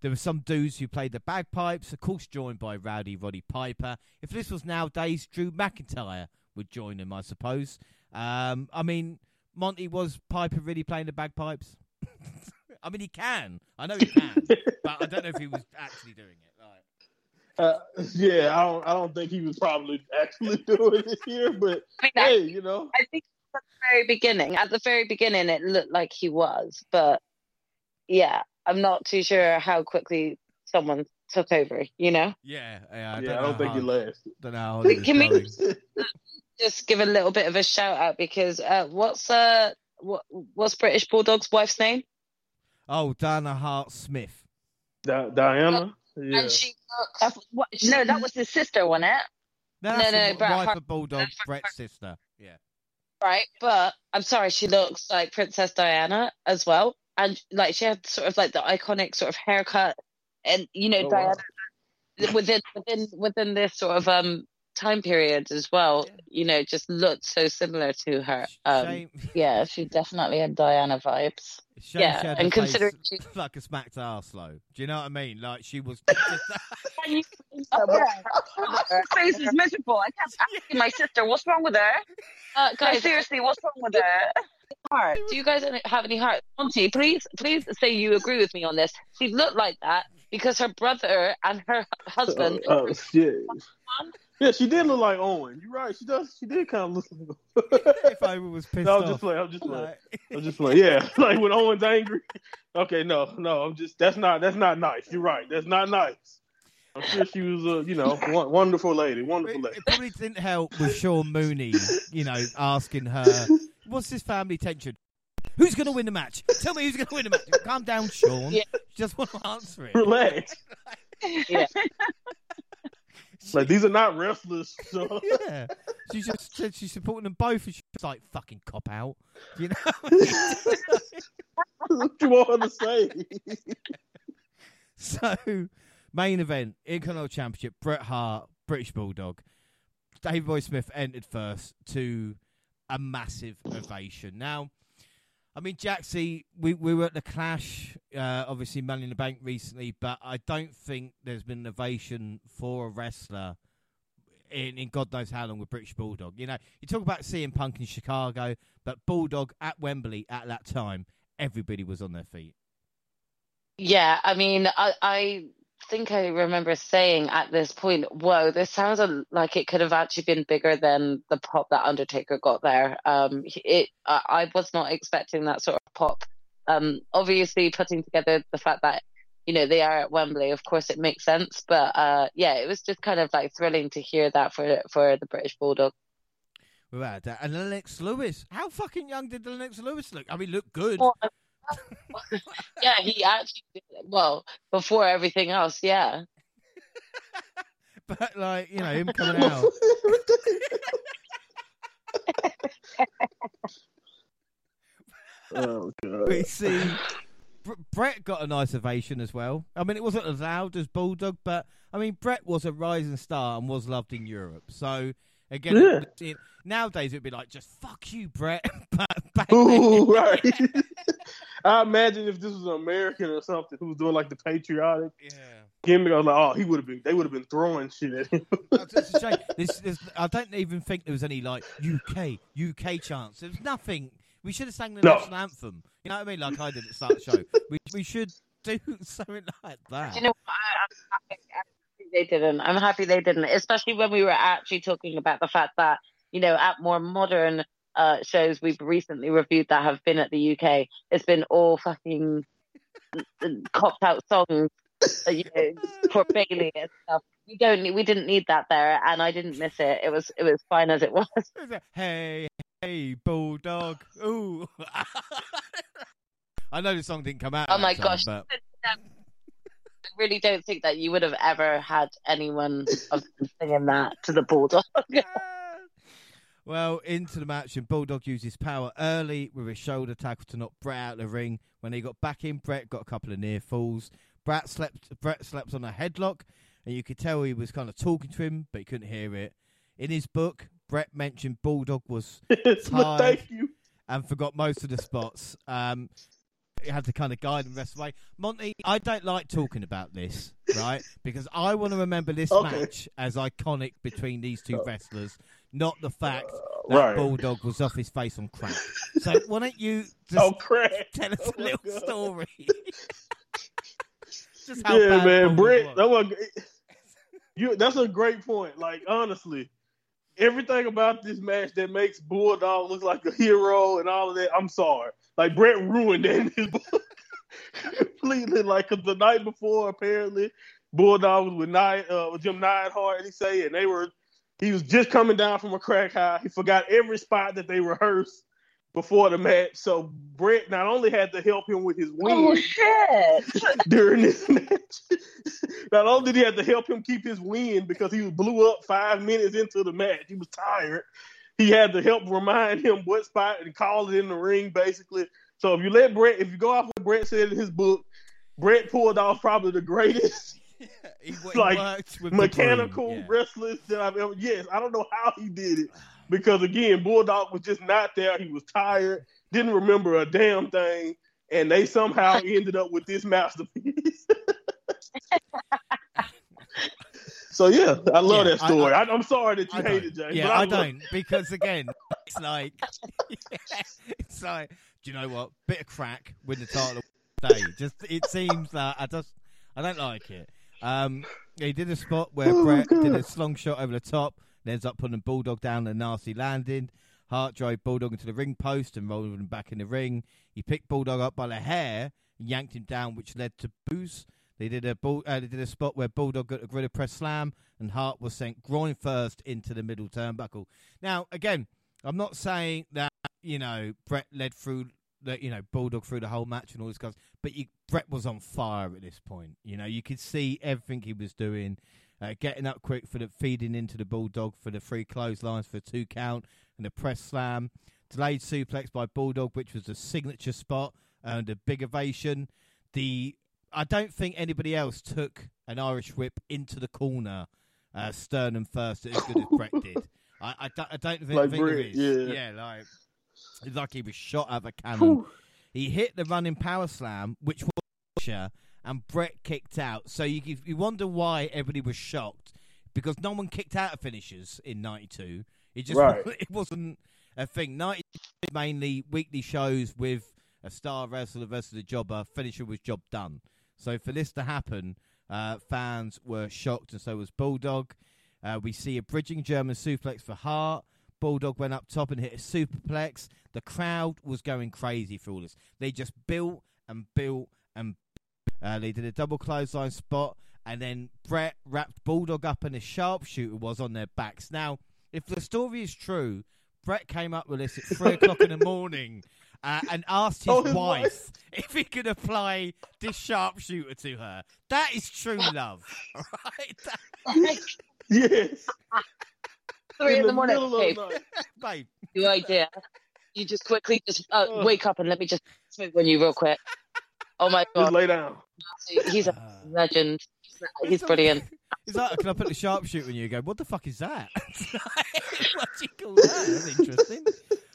There were some dudes who played the bagpipes, of course, joined by Rowdy Roddy Piper. If this was nowadays, Drew McIntyre would join him, I suppose. Um, I mean, Monty was Piper really playing the bagpipes? (laughs) I mean, he can. I know he can, but I don't know if he was actually doing it. (laughs) Uh, yeah, I don't. I don't think he was probably actually (laughs) doing it here, but I mean, hey, you know, I think at the very beginning, at the very beginning, it looked like he was, but yeah, I'm not too sure how quickly someone took over. You know? Yeah, yeah. I yeah, don't, I don't think how, he lasted. Don't know how can we (laughs) just give a little bit of a shout out because uh, what's uh what what's British Bulldog's wife's name? Oh, Dana Hart Smith. Di- Diana. Yeah. And she looks. What, no, that was his sister, wasn't it? No, No, no, no, no. Bret Wife Hart- of Bulldog, Bret's sister. Yeah. Right, but I'm sorry, she looks like Princess Diana as well, and like she had sort of like the iconic sort of haircut, and you know Oh, Diana wow. within within within this sort of um time period as well. Yeah. You know, just looked so similar to her. Um, Shame, (laughs) yeah, she definitely had Diana vibes. Shame yeah, she and the face considering (laughs) she- like a smacked arsehole. Do you know what I mean? Like she was. (laughs) Her face is miserable. I kept (laughs) asking my sister, "What's wrong with her?" Uh, guys, seriously, what's wrong with her? Heart. Do you guys have any heart? Auntie, please, please say you agree with me on this. She looked like that because her brother and her husband. Oh, oh, shit. Yeah, she did look like Owen. You're right. She does. She did kind of look like. (laughs) if I was pissed no, I'm just playing. I'm just playing. Like- I'm just playing. Yeah, (laughs) like when Owen's angry. Okay, no, no. I'm just. That's not. That's not nice. You're right. That's not nice. I'm sure she was a, you know, wonderful lady. Wonderful It, lady. it probably didn't help with Sean Mooney, you know, asking her, "What's this family tension? Who's going to win the match? Tell me who's going to win the match." Calm down, Sean. Yeah. Just want to answer it. Relax. (laughs) Yeah. Like these are not wrestlers. So. (laughs) yeah, she just said she's supporting them both, and she's like fucking cop out, (laughs) you know. (laughs) what you want to say? so, main event, Intercontinental Championship, Bret Hart, British Bulldog. Davey Boy Smith entered first to a massive ovation. Now, I mean, Jaxie, we, we were at the Clash, uh, obviously Money in the Bank recently, but I don't think there's been an ovation for a wrestler in, in God knows how long with British Bulldog. You know, you talk about CM Punk in Chicago, but Bulldog at Wembley at that time, everybody was on their feet. Yeah, I mean, I, I think I remember saying at this point, "Whoa, this sounds a, like it could have actually been bigger than the pop that Undertaker got there." Um, it, I, I was not expecting that sort of pop. Um, obviously, putting together the fact that you know they are at Wembley, of course, it makes sense. But uh, yeah, it was just kind of like thrilling to hear that for for the British Bulldog. Without that, and Lennox Lewis, how fucking young did Lennox Lewis look? I mean, look good. Well, (laughs) yeah, he actually did. Well, before everything else, yeah. (laughs) but like you know him coming out. oh god. we see Br- Bret got a nice ovation as well. I mean, it wasn't as loud as Bulldog, but I mean, Bret was a rising star and was loved in Europe. So again, Yeah. it- nowadays it'd be like just fuck you, Bret. (laughs) but back Ooh, right. (laughs) (laughs) I imagine if this was an American or something who was doing like the patriotic yeah. gimmick, I was like, oh, he would have been. They would have been throwing shit at him. Oh, That's- It's a shame. This, this, I don't even think there was any like UK UK chants. There was nothing. We should have sang the No. national anthem. You know what I mean? Like I did at the start of the show. We we should do something like that. Do you know what? I, I'm, I'm happy they didn't. I'm happy they didn't, especially when we were actually talking about the fact that, you know, at more modern uh, shows we've recently reviewed that have been at the UK, it's been all fucking (laughs) copped out songs, uh, you know, for Bayley and stuff. We don't need, we didn't need that there, and I didn't miss it. It was, it was fine as it was. (laughs) hey, hey, bulldog. Ooh. (laughs) I know the song didn't come out. Oh my time, gosh. But really don't think that you would have ever had anyone of (laughs) singing that to the bulldog. well, into the match, and Bulldog uses power early with his shoulder tackle to knock Bret out of the ring. When he got back in, Bret got a couple of near falls. Bret slept. Bret slept on a headlock, and you could tell he was kind of talking to him, but he couldn't hear it. In his book, Bret mentioned Bulldog was But (laughs) Tired. thank you. and forgot most of the spots. Um, he had to kind of guide him the rest way. Monty, I don't like talking about this, (laughs) right? because I want to remember this Okay. match as iconic between these two oh. wrestlers, not the fact uh, that Right. Bulldog was off his face on crack. (laughs) So why don't you just Oh crap! tell us Oh a little God. story? (laughs) just how Yeah, man, was. That was, you. That's a great point. Like honestly, everything about this match that makes Bulldog look like a hero and all of that. I'm sorry. Like Bret ruined that in his book (laughs) completely. Like 'cause the night before, apparently, Bulldog was with Night, uh, with Jim Neidhart, and he say, and they were. He was just coming down from a crack high. He forgot every spot that they rehearsed before the match. So Bret not only had to help him with his oh, win, Oh shit! (laughs) during this match. Not only did he have to help him keep his win because he was blew up five minutes into the match, he was tired. He had to help remind him what spot and call it in the ring, basically. So if you let Bret, if you go off what Bret said in his book, Bret pulled off probably the greatest (laughs) He, he like, with mechanical broom, yeah. wrestlers that I've ever. Yes, I don't know how he did it because again, Bulldog was just not there. He was tired, didn't remember a damn thing, and they somehow (laughs) ended up with this masterpiece. (laughs) so yeah, I love Yeah, that story. I- I, am sorry that you I hate it, James. Yeah, but I, love- don't because again, (laughs) it's like it's like do you know what? Bit of crack win the title day. Just it seems that I just I don't like it. Um, he did a spot where Oh Bret did a slung shot over the top, and ends up putting Bulldog down a nasty landing. Hart drove Bulldog into the ring post and rolled him back in the ring. He picked Bulldog up by the hair, and yanked him down, which led to boos. They did a bull, uh, they did a spot where Bulldog got a gorilla press slam, and Hart was sent groin first into the middle turnbuckle. Now, again, I'm not saying that you know Bret led through that you know Bulldog through the whole match and all this guys, but you, Bret was on fire at this point. You know, you could see everything he was doing, uh, getting up quick for the feeding into the Bulldog for the three clotheslines for two count and the press slam, delayed suplex by Bulldog, which was a signature spot and a big ovation. The I don't think anybody else took an Irish whip into the corner, uh, sternum first, as good as Bret did. (laughs) I, I, don't, I don't think, Like think there Bret, is. yeah. yeah, like it's like he was shot out of a cannon. He hit the running power slam, which was and Bret kicked out. So you you wonder why everybody was shocked because no one kicked out of finishers in '92. It just Right. (laughs) it wasn't a thing. '92 mainly weekly shows with a star wrestler versus a jobber. Finisher was job done. So for this to happen, uh, fans were shocked, and so was Bulldog. Uh, we see a bridging German suplex for Hart. Bulldog went up top and hit a superplex. The crowd was going crazy for all this. They just built and built and uh, they did a double clothesline spot, and then Bret wrapped Bulldog up, and a sharpshooter was on their backs. Now, if the story is true, Bret came up with this at three (laughs) o'clock in the morning uh, and asked his, Oh, his wife, wife. if he could apply this sharpshooter to her. That is true (laughs) love, right? (laughs) That- Yes. Three in, the, morning. middle the night. babe. new idea. You just quickly just uh, Ugh. wake up and let me just smooth on you real quick. Oh my Just god, lay down. he's a Ah. legend. He's brilliant. He's like, can I put the sharpshooter on you? You go, what the fuck is that? what do you call that? That's interesting.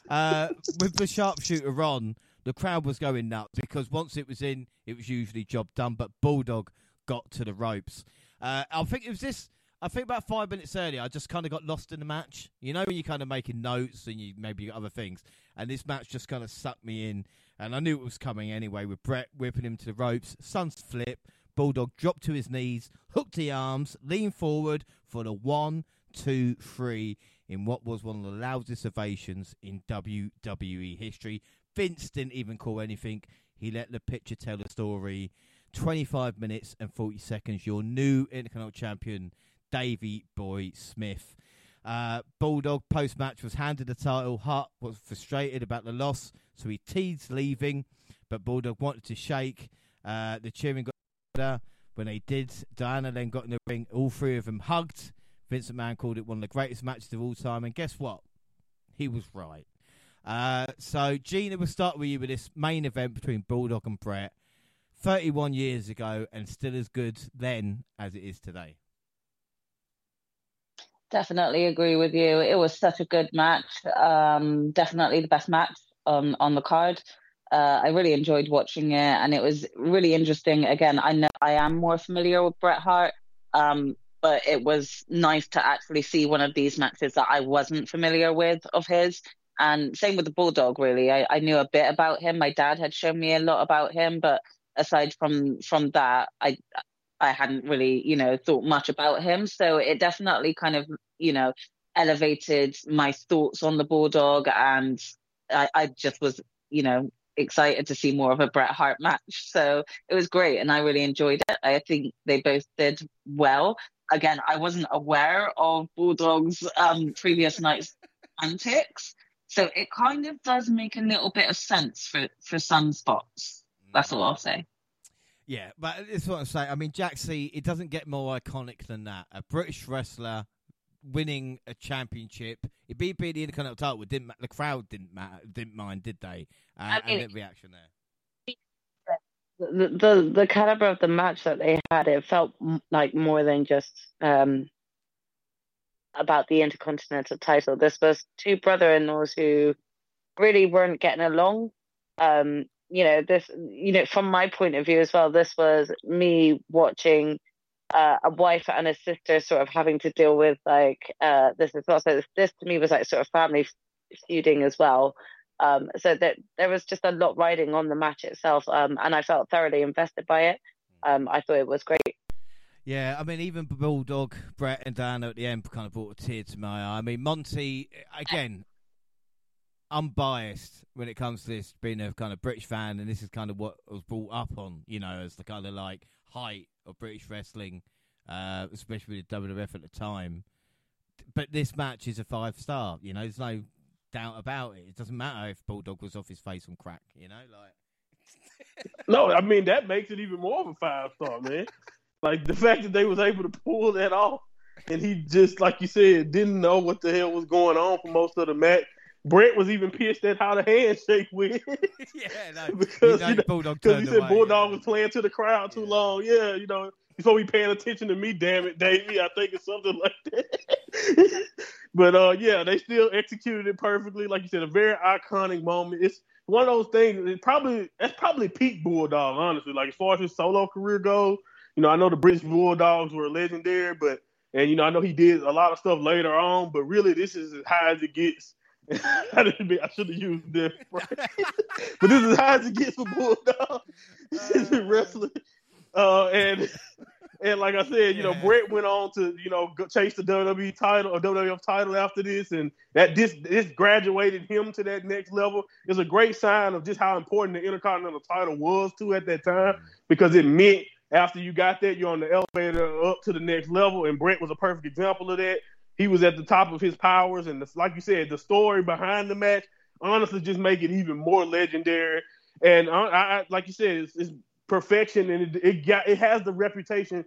Uh, with the sharpshooter on, the crowd was going nuts because once it was in, it was usually job done. But Bulldog got to the ropes. Uh, I think it was this. I think about five minutes earlier, I just kind of got lost in the match. You know, when you're kind of making notes and you maybe got other things, and this match just kind of sucked me in. And I knew it was coming anyway with Bret whipping him to the ropes, sunset flip, Bulldog dropped to his knees, hooked the arms, leaned forward for the one, two, three in what was one of the loudest ovations in WWE history. Vince didn't even call anything. He let the picture tell the story. 25 minutes and 40 seconds. Your new Intercontinental Champion, Davey Boy Smith. Uh, Bulldog post match was handed the title. Hart was frustrated about the loss, so he teased leaving, but Bulldog wanted to shake. Uh, the cheering got louder. When they did, Diana then got in the ring. All three of them hugged. Vincent McMahon called it one of the greatest matches of all time, and guess what? He was right. Uh, so, Gina, we'll start with you with this main event between Bulldog and Bret. 31 years ago, and still as good then as it is today. Definitely agree with you. It was such a good match. Um, definitely the best match on on the card. Uh, I really enjoyed watching it, and it was really interesting. Again, I know I am more familiar with Bret Hart, um, but it was nice to actually see one of these matches that I wasn't familiar with of his. And same with the Bulldog. Really, I, I knew a bit about him. My dad had shown me a lot about him, but aside from from that, I I hadn't really, you know, thought much about him. So it definitely kind of, you know, elevated my thoughts on the Bulldog. And I, I just was, you know, excited to see more of a Bret Hart match. So it was great. And I really enjoyed it. I think they both did well. Again, I wasn't aware of Bulldog's um, previous night's antics. So it kind of does make a little bit of sense for, for some spots. That's all I'll say. Yeah, but it's what I'm saying. I mean, Jaxie. It doesn't get more iconic than that. A British wrestler winning a championship. It beat beat the Intercontinental title. It didn't ma- the crowd didn't matter, didn't mind, did they? Uh, I mean- and the reaction there. the, the the caliber of the match that they had, it felt like more than just um, about the intercontinental title. This was two brother-in-laws who really weren't getting along. Um, you know, this, you know, from my point of view as well, this was me watching uh, a wife and a sister sort of having to deal with like uh, this as well. So this, this to me was like sort of family feuding as well. Um, so that there was just a lot riding on the match itself, um, and I felt thoroughly invested by it. Um, I thought it was great. Yeah, I mean, even Bulldog, Bret, and Dan at the end kind of brought a tear to my eye. I mean, Monty, again, unbiased when it comes to this, being a kind of British fan, and this is kind of what I was brought up on, you know, as the kind of like height of British wrestling, uh, especially with WWF at the time. But this match is a five star, you know, there's no doubt about it. It doesn't matter if Bulldog was off his face on crack, you know, like. (laughs) no, I mean that makes it even more of a five star, man. like the fact that they was able to pull that off, and he just like you said didn't know what the hell was going on for most of the match. Bret was even pissed at how the handshake went. (laughs) yeah, no, (laughs) because you know, you know, Bulldog he said away, Bulldog yeah. was playing to the crowd too yeah. long. Yeah, you know, before we paying attention to me, damn it, Davey. I think it's something like (laughs) that. but uh, yeah, they still executed it perfectly. Like you said, a very iconic moment. It's one of those things. It probably that's probably peak Bulldog, honestly. Like as far as his solo career goes, you know, I know the British Bulldogs were legendary, but and you know, I know he did a lot of stuff later on, but really, this is as high as it gets. (laughs) I didn't I should have used that, (laughs) (laughs) but this is how it gets for Bulldog. Uh, wrestling, uh, and and like I said, you yeah. know, Bret went on to you know chase the WWE title or WWF title after this, and that this this graduated him to that next level. It's a great sign of just how important the Intercontinental title was to at that time because it meant after you got that, you're on the elevator up to the next level, and Bret was a perfect example of that. He was at the top of his powers, and the, like you said, the story behind the match honestly just make it even more legendary. And uh, I, I like you said, it's, it's perfection, and it, it got it has the reputation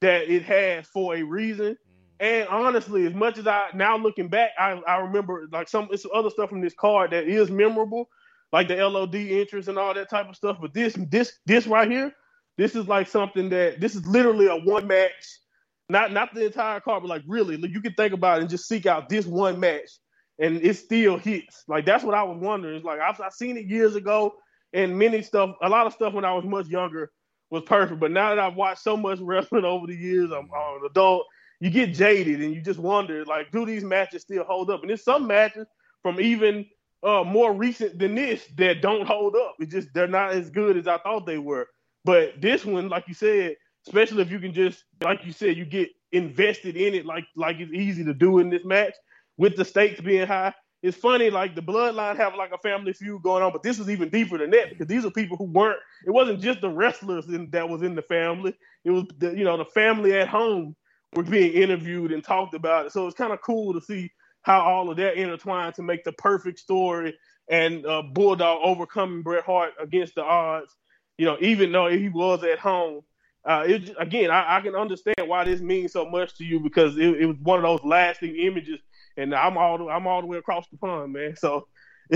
that it has for a reason. And honestly, as much as I now looking back, I, I remember like some it's other stuff from this card that is memorable, like the LOD interest and all that type of stuff. But this this this right here, this is like something that this is literally a one match, not not the entire card, but like really, you can think about it and just seek out this one match, and it still hits. Like that's what I was wondering. It's like I've, I've seen it years ago, and many stuff, a lot of stuff when I was much younger was perfect. But now that I've watched so much wrestling (laughs) over the years, I'm, I'm an adult. You get jaded and you just wonder, like, do these matches still hold up? And there's some matches from even uh, more recent than this that don't hold up. It just they're not as good as I thought they were. But this one, like you said, especially if you can just, like you said, you get invested in it, like like it's easy to do in this match with the stakes being high it's funny, like the bloodline have like a family feud going on, but this is even deeper than that because these are people who weren't. It wasn't just the wrestlers in, that was in the family. It was the you know the family at home were being interviewed and talked about it. So it's kind of cool to see how all of that intertwined to make the perfect story and uh, Bulldog overcoming Bret Hart against the odds. You know, even though he was at home. Uh, it, again, I, I, can understand why this means so much to you because it, it was one of those lasting images and I'm all the, I'm all the way across the pond, man. So (laughs)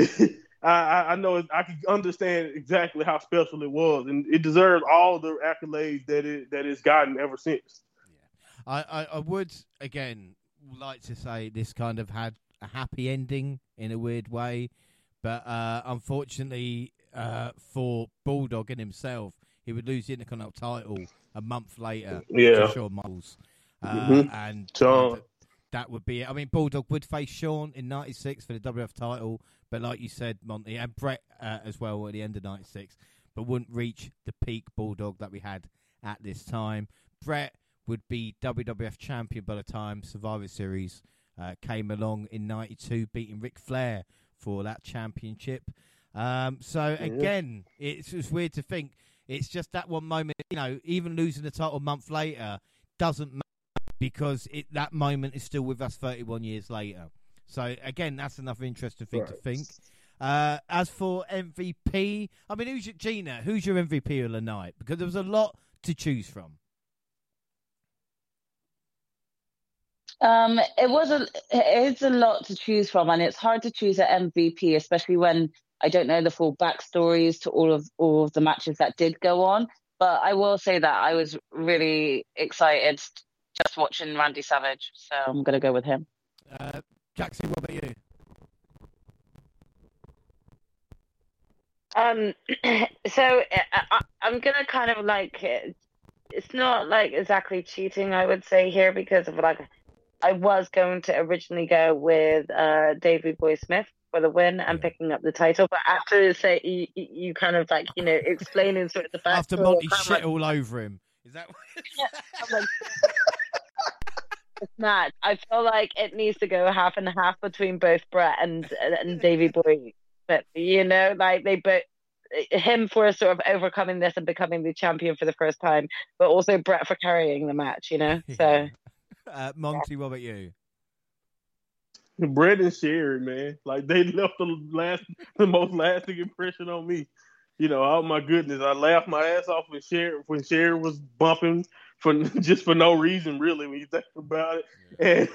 I, I know I can understand exactly how special it was, and it deserves all the accolades that it that it's gotten ever since. Yeah, I, I, I would again like to say this kind of had a happy ending in a weird way, but uh, unfortunately uh, for Bulldog and himself, he would lose the Intercontinental title a month later yeah. to Shawn Michaels. Uh, mm-hmm. And that would be it. I mean, Bulldog would face Shawn in '96 for the WF title, but like you said, Monty and Bret uh, as well at the end of '96, but wouldn't reach the peak Bulldog that we had at this time. Bret would be WWF champion by the time Survivor Series uh, came along in '92, beating Ric Flair for that championship. Um, so again, it's, it's weird to think it's just that one moment. You know, even losing the title a month later doesn't matter because it, that moment is still with us 31 years later. So again, that's another interesting thing right. to think. Uh, as for MVP, I mean, who's your, Gina? Who's your MVP of the night? Because there was a lot to choose from. Um, it was a it's a lot to choose from, and it's hard to choose an MVP, especially when I don't know the full backstories to all of all of the matches that did go on. But I will say that I was really excited just watching Randy Savage, so I'm going to go with him. Uh, Jackson, what about you? Um, (clears throat) so uh, I, I'm gonna kind of like it's not like exactly cheating, I would say here because of like I was going to originally go with uh Davey Boy Smith for the win and picking up the title, but after say you, you kind of like you know explaining sort of the fact after Monty shit like, all over him, is that? What... yeah, (laughs) it's not. I feel like it needs to go half and half between both Bret and and Davey (laughs) Boy. But you know, like they both him for sort of overcoming this and becoming the champion for the first time, but also Bret for carrying the match. You know, (laughs) so. Uh, Monty, what about you? (laughs) Bret and Sherri, man, like they (laughs) left the last, the most lasting impression on me. You know, oh my goodness, I laughed my ass off when Sherri when Sherri was bumping for (laughs) just for no reason, really, when you think about it. And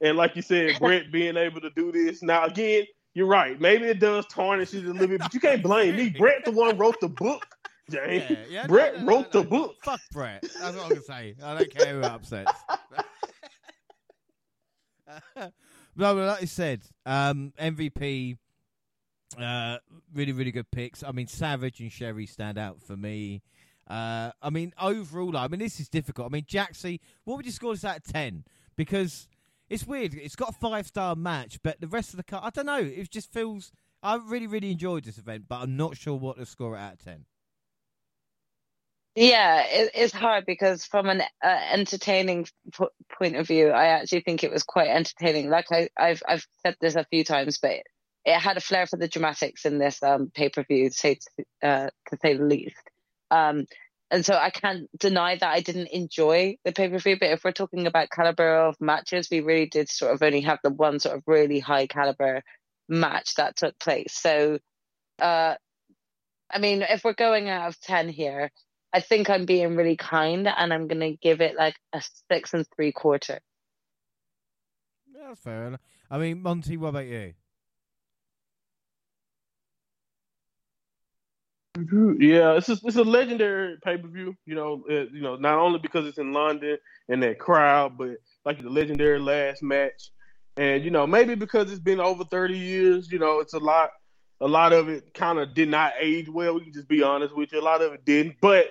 and like you said, Bret being able to do this now again, you're right. Maybe it does tarnish it a little bit, but you can't blame me. Bret, the one wrote the book. James. Yeah, yeah, Bret no, no, wrote no, the book. Fuck Bret. That's what I'm gonna say. I don't care who upsets. No, like I said, um, MVP, uh, really, really good picks. I mean, Savage and Sherri stand out for me. Uh, I mean, overall, I mean, this is difficult. I mean, Jaxie, what would you score this out of 10? Because it's weird. It's got a five star match, but the rest of the car, I don't know. It just feels. I really, really enjoyed this event, but I'm not sure what to score it out of 10. Yeah, it, it's hard because from an uh, entertaining p- point of view, I actually think it was quite entertaining. Like I, have I've said this a few times, but it, it had a flair for the dramatics in this um, pay per view, to say uh, to say the least. Um, and so I can't deny that I didn't enjoy the pay per view. But if we're talking about caliber of matches, we really did sort of only have the one sort of really high caliber match that took place. So, uh, I mean, if we're going out of ten here, I think I'm being really kind and I'm going to give it like a six and three quarter. Yeah, that's fair enough. I mean, Monty, what about you? Yeah, it's just, it's a legendary pay per view. You know, it, you know, not only because it's in London and that crowd, but like the legendary last match, and you know, maybe because it's been over thirty years. You know, it's a lot. A lot of it kind of did not age well. We can just be honest with you. A lot of it didn't, but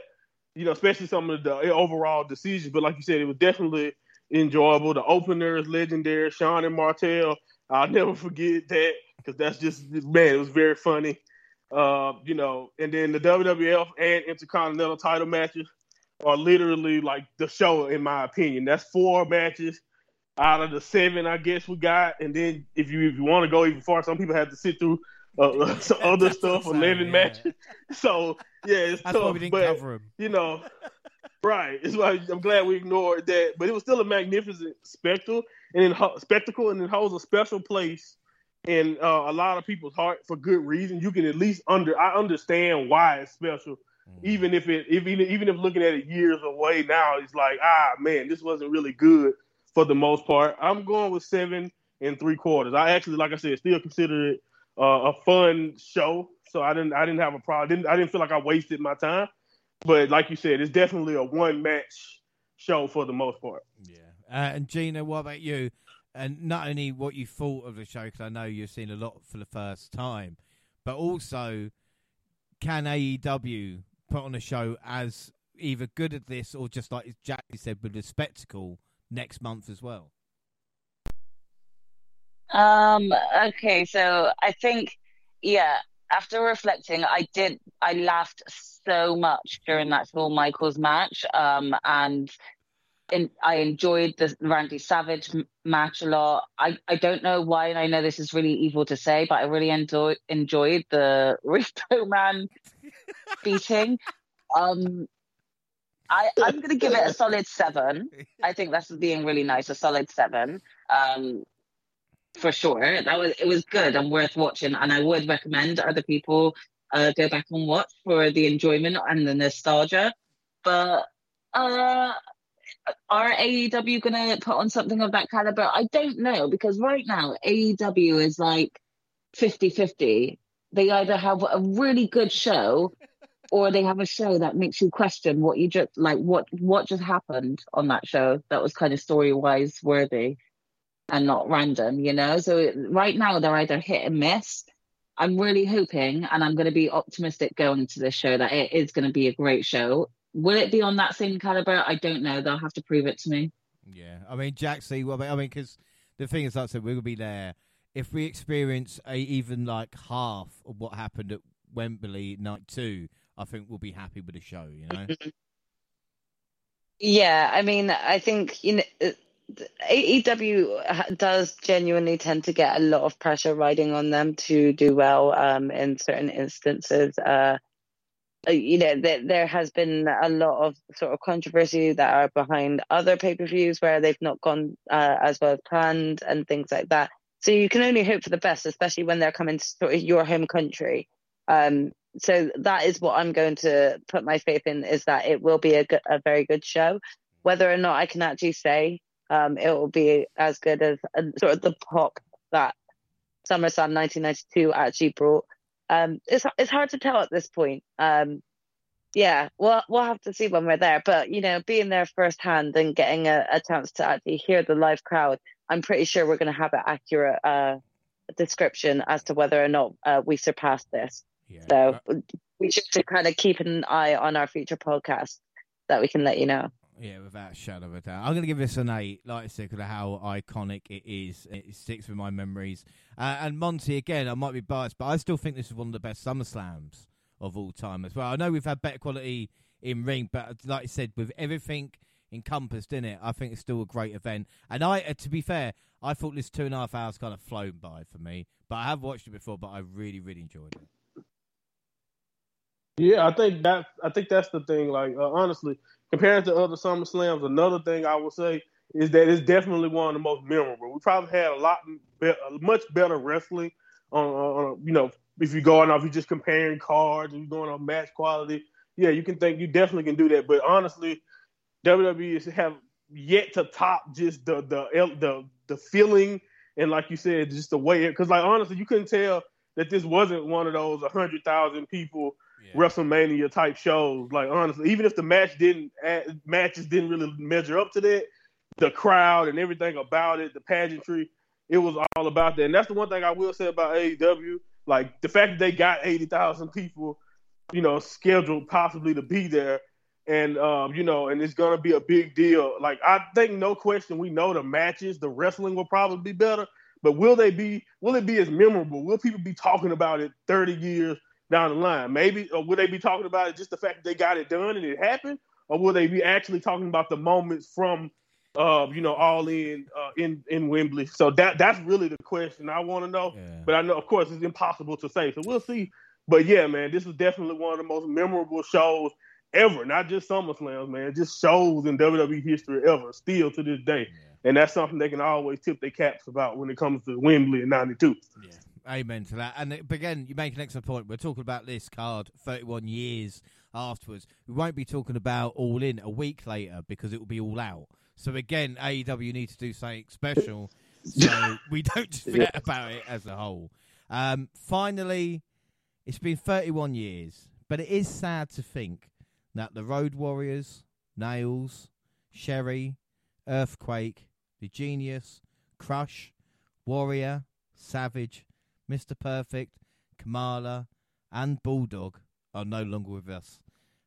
you know, especially some of the overall decisions. But like you said, it was definitely enjoyable. The opener is legendary. Shawn and Martel, I'll (laughs) never forget that because that's just man, it was very funny. Uh, you know, and then the WWF and Intercontinental title matches are literally like the show, in my opinion. That's four matches out of the seven, I guess we got. And then if you if you want to go even far, some people have to sit through uh, (laughs) some other stuff, eleven yeah. matches. (laughs) So yeah, it's That's tough. Why we didn't but, cover him. You know, right? It's why I'm glad we ignored that. But it was still a magnificent spectacle, and spectacle, and it holds a special place in uh, a lot of people's heart for good reason. You can at least under I understand why it's special. Mm-hmm. Even if it, if even, even if looking at it years away now, it's like, ah, man, this wasn't really good for the most part. I'm going with seven and three quarters. I actually, like I said, still consider it uh, a fun show. So I didn't I didn't have a problem. I didn't I didn't feel like I wasted my time. But like you said, it's definitely a one match show for the most part. Yeah. Uh, and Gina, what about you? And not only what you thought of the show, because I know you've seen a lot for the first time, but also can AEW put on a show as either good at this or just like Jaxie said with the spectacle next month as well? Um, okay, so I think, yeah, after reflecting, I did, I laughed so much during that Shawn Michaels match. Um, and in, I enjoyed the Randy Savage match a lot. I, I don't know why, and I know this is really evil to say, but I really enjoy, enjoyed the (laughs) Repo Man beating. Um, I, I'm going to give it a solid seven. (laughs) I think that's being really nice, a solid seven. Um, for sure. That was it was good and worth watching, and I would recommend other people uh, go back and watch for the enjoyment and the nostalgia. But uh, are AEW gonna put on something of that caliber? I don't know because right now AEW is like 50-50. They either have a really good show or they have a show that makes you question what you just like what what just happened on that show that was kind of story wise worthy and not random, you know? So right now they're either hit and miss. I'm really hoping, and I'm going to be optimistic going to this show that it is going to be a great show. Will it be on that same caliber? I don't know. They'll have to prove it to me. Yeah, I mean, Jaxie, well, I mean, because the thing is, like I said, we'll be there. If we experience a, even like half of what happened at Wembley night two, I think we'll be happy with the show. You know. Mm-hmm. yeah, I mean, I think you know uh, AEW does genuinely tend to get a lot of pressure riding on them to do well um, in certain instances. Uh, uh you know, there, there has been a lot of sort of controversy that are behind other pay per views where they've not gone uh, as well as planned and things like that. So you can only hope for the best, especially when they're coming to sort of your home country. Um, so that is what I'm going to put my faith in is that it will be a, very good show. Whether or not I can actually say um, it will be as good as uh, sort of the pop that SummerSlam 1992 actually brought. Um, it's it's hard to tell at this point. Um, yeah, we'll we'll have to see when we're there. But you know, being there firsthand and getting a, a chance to actually hear the live crowd, I'm pretty sure we're going to have an accurate uh, description as to whether or not uh, we surpassed this. Yeah. So we should kind of keep an eye on our future podcast that we can let you know. Yeah, without a shadow of a doubt. I'm going to give this an eight, like I said, because of how iconic it is. It sticks with my memories. Uh, and Monty, again, I might be biased, but I still think this is one of the best SummerSlams of all time as well. I know we've had better quality in ring, but like I said, with everything encompassed in it, I think it's still a great event. And I, uh, to be fair, I thought this two and a half hours kind of flown by for me, but I have watched it before, but I really, really enjoyed it. Yeah, I think that I think that's the thing. Like uh, honestly, compared to other SummerSlams, another thing I will say is that it's definitely one of the most memorable. We probably had a lot, be- much better wrestling on, on, you know, if you're going off, you're just comparing cards and you're going on match quality. Yeah, you can think you definitely can do that. But honestly, WWE have yet to top just the the the the feeling and like you said, just the way it. Because like honestly, you couldn't tell that this wasn't one of those hundred thousand people yeah. WrestleMania type shows. Like honestly, even if the match didn't matches didn't really measure up to that, the crowd and everything about it, the pageantry, it was all about that. And that's the one thing I will say about AEW. Like the fact that they got eighty thousand people, you know, scheduled possibly to be there, and um, you know, and it's gonna be a big deal. Like I think no question, we know the matches, the wrestling will probably be better, but will they be? Will it be as memorable? Will people be talking about it thirty years down the line. Maybe, or would they be talking about it just the fact that they got it done and it happened, or will they be actually talking about the moments from, uh, you know, all in uh, in in Wembley? So that that's really the question I want to know. Yeah. But I know, of course, it's impossible to say. So we'll see. But yeah, man, this is definitely one of the most memorable shows ever. Not just SummerSlams, man, just shows in WWE history ever, still to this day. Yeah. And that's something they can always tip their caps about when it comes to Wembley in '92. Yeah. Amen to that. And again, you make an excellent point. We're talking about this card 31 years afterwards. We won't be talking about All In a week later because it will be all out. So again, AEW need to do something special so (laughs) we don't forget about it as a whole. Um, finally, it's been 31 years, but it is sad to think that the Road Warriors, Nailz, Sherri, Earthquake, The Genius, Crush, Warrior, Savage, Mr. Perfect, Kamala, and Bulldog are no longer with us.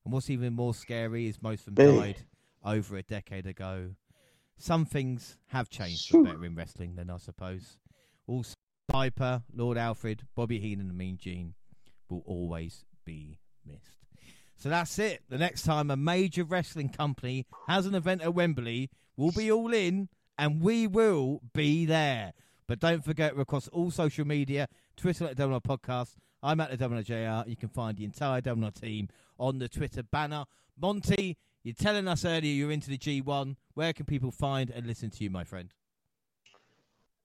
And what's even more scary is most of them died over a decade ago. Some things have changed for better in wrestling then, I suppose. Also, Piper, Lord Alfred, Bobby Heenan, and Mean Gene will always be missed. So that's it. The next time a major wrestling company has an event at Wembley, we'll be all in and we will be there. But don't forget, we're across all social media Twitter at Domino Podcast. I'm at the Domino JR. You can find the entire Domino team on the Twitter banner. Monty, you're telling us earlier you're into the G1. Where can people find and listen to you, my friend?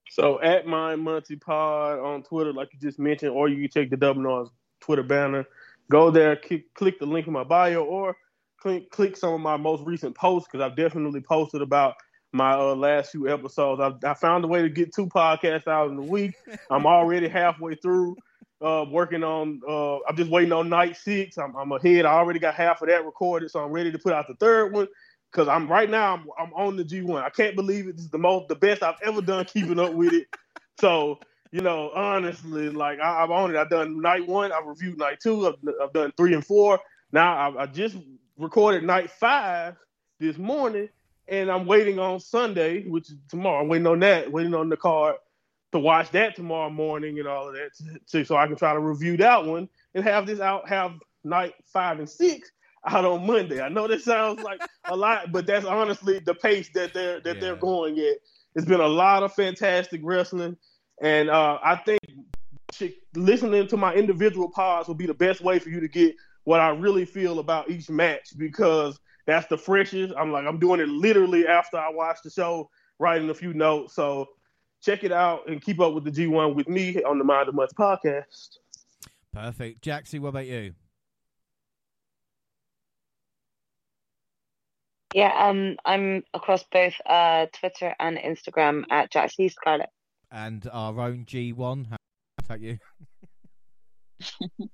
So at my Monty Pod on Twitter, like you just mentioned, or you can check the Domino's Twitter banner. Go there, click, click the link in my bio, or click, click some of my most recent posts because I've definitely posted about – my uh, last few episodes. I, I, found a way to get two podcasts out in a week. I'm already (laughs) halfway through uh, working on. Uh, I'm just waiting on night six. I'm, I'm, ahead. I already got half of that recorded, so I'm ready to put out the third one. Cause I'm right now. I'm, I'm on the G1. I can't believe it. This is the most, the best I've ever done keeping up with it. (laughs) So you know, honestly, like I, have on it. I've done night one. I've reviewed night two. I've, I've done three and four. Now I, I just recorded night five this morning and I'm waiting on Sunday, which is tomorrow. I'm waiting on that, waiting on the card to watch that tomorrow morning and all of that, to, so I can try to review that one and have this out, have night five and six out on Monday. I know that sounds like a lot, but that's honestly the pace that they're that yeah. they're going at. It's been a lot of fantastic wrestling, and uh, I think listening to my individual pods will be the best way for you to get what I really feel about each match because that's the freshest. I'm like, I'm doing it literally after I watch the show, writing a few notes. So check it out and keep up with the G1 with me on the Mind of Monty podcast. Perfect. Jaxie, what about you? Yeah, um, I'm across both uh, Twitter and Instagram at Jaxie Scarlett. And our own G1, how about you? (laughs)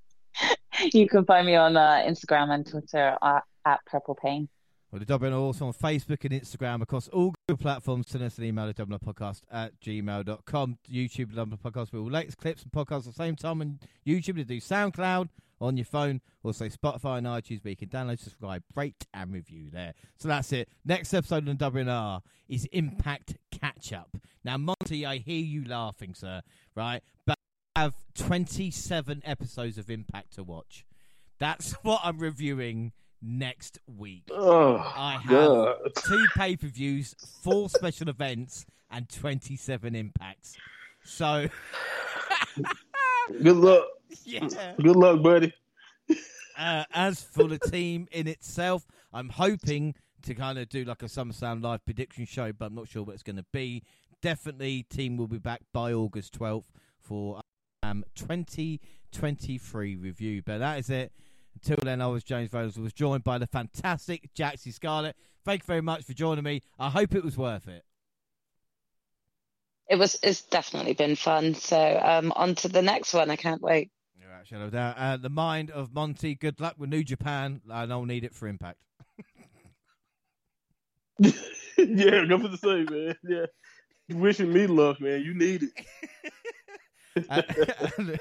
(laughs) you can find me on uh, Instagram and Twitter at, at Purple Pain. Well, the Dublin also on Facebook and Instagram across all good platforms. Send us an email at Podcast at gmail.com. YouTube, Dublin Podcast with all latest clips and podcasts at the same time on YouTube. To do SoundCloud on your phone, also Spotify and iTunes, where you can download, subscribe, rate, and review there. So that's it. Next episode on WNR is Impact Catch Up. Now, Monty, I hear you laughing, sir, right? But have 27 episodes of Impact to watch. That's (laughs) what I'm reviewing next week. Oh, I have God. two pay per views, four special events, and 27 impacts. So, (laughs) Good luck. (laughs) yeah. Good luck, buddy. Uh, as for the team in itself, I'm hoping to kind of do like a SummerSlam live prediction show, but I'm not sure what it's going to be. Definitely, team will be back by August 12th for um 2023 review. But that is it. Until then, I was James Rose. was joined by the fantastic Jaxie Scarlett. Thank you very much for joining me. I hope it was worth it. It was. It's definitely been fun. So um, on to the next one. I can't wait. All right, Shadow Down. Uh, the mind of Monty. Good luck with New Japan, and I'll need it for Impact. (laughs) yeah, go for the same, man. Yeah. Wishing me luck, man. You need it. (laughs) (laughs) and,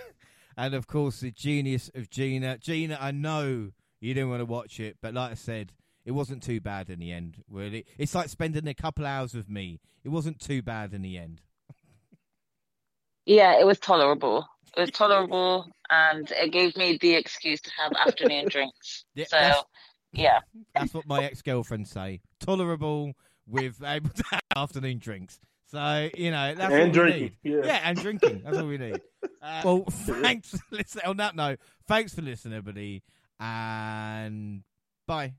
and, of course, the genius of Gina. Gina, I know you didn't want to watch it, but like I said, it wasn't too bad in the end. Really, it's like spending a couple hours with me. It wasn't too bad in the end. Yeah, it was tolerable. It was (laughs) tolerable, and it gave me the excuse to have afternoon drinks. (laughs) Yeah, So that's- yeah, That's what my ex girlfriend say. Tolerable with able to have afternoon drinks. So you know that's and what we drinking. need. Yeah. Yeah, and drinking. That's what we need. (laughs) Uh, well, (laughs) thanks for listening. On that note, thanks for listening, everybody, and bye.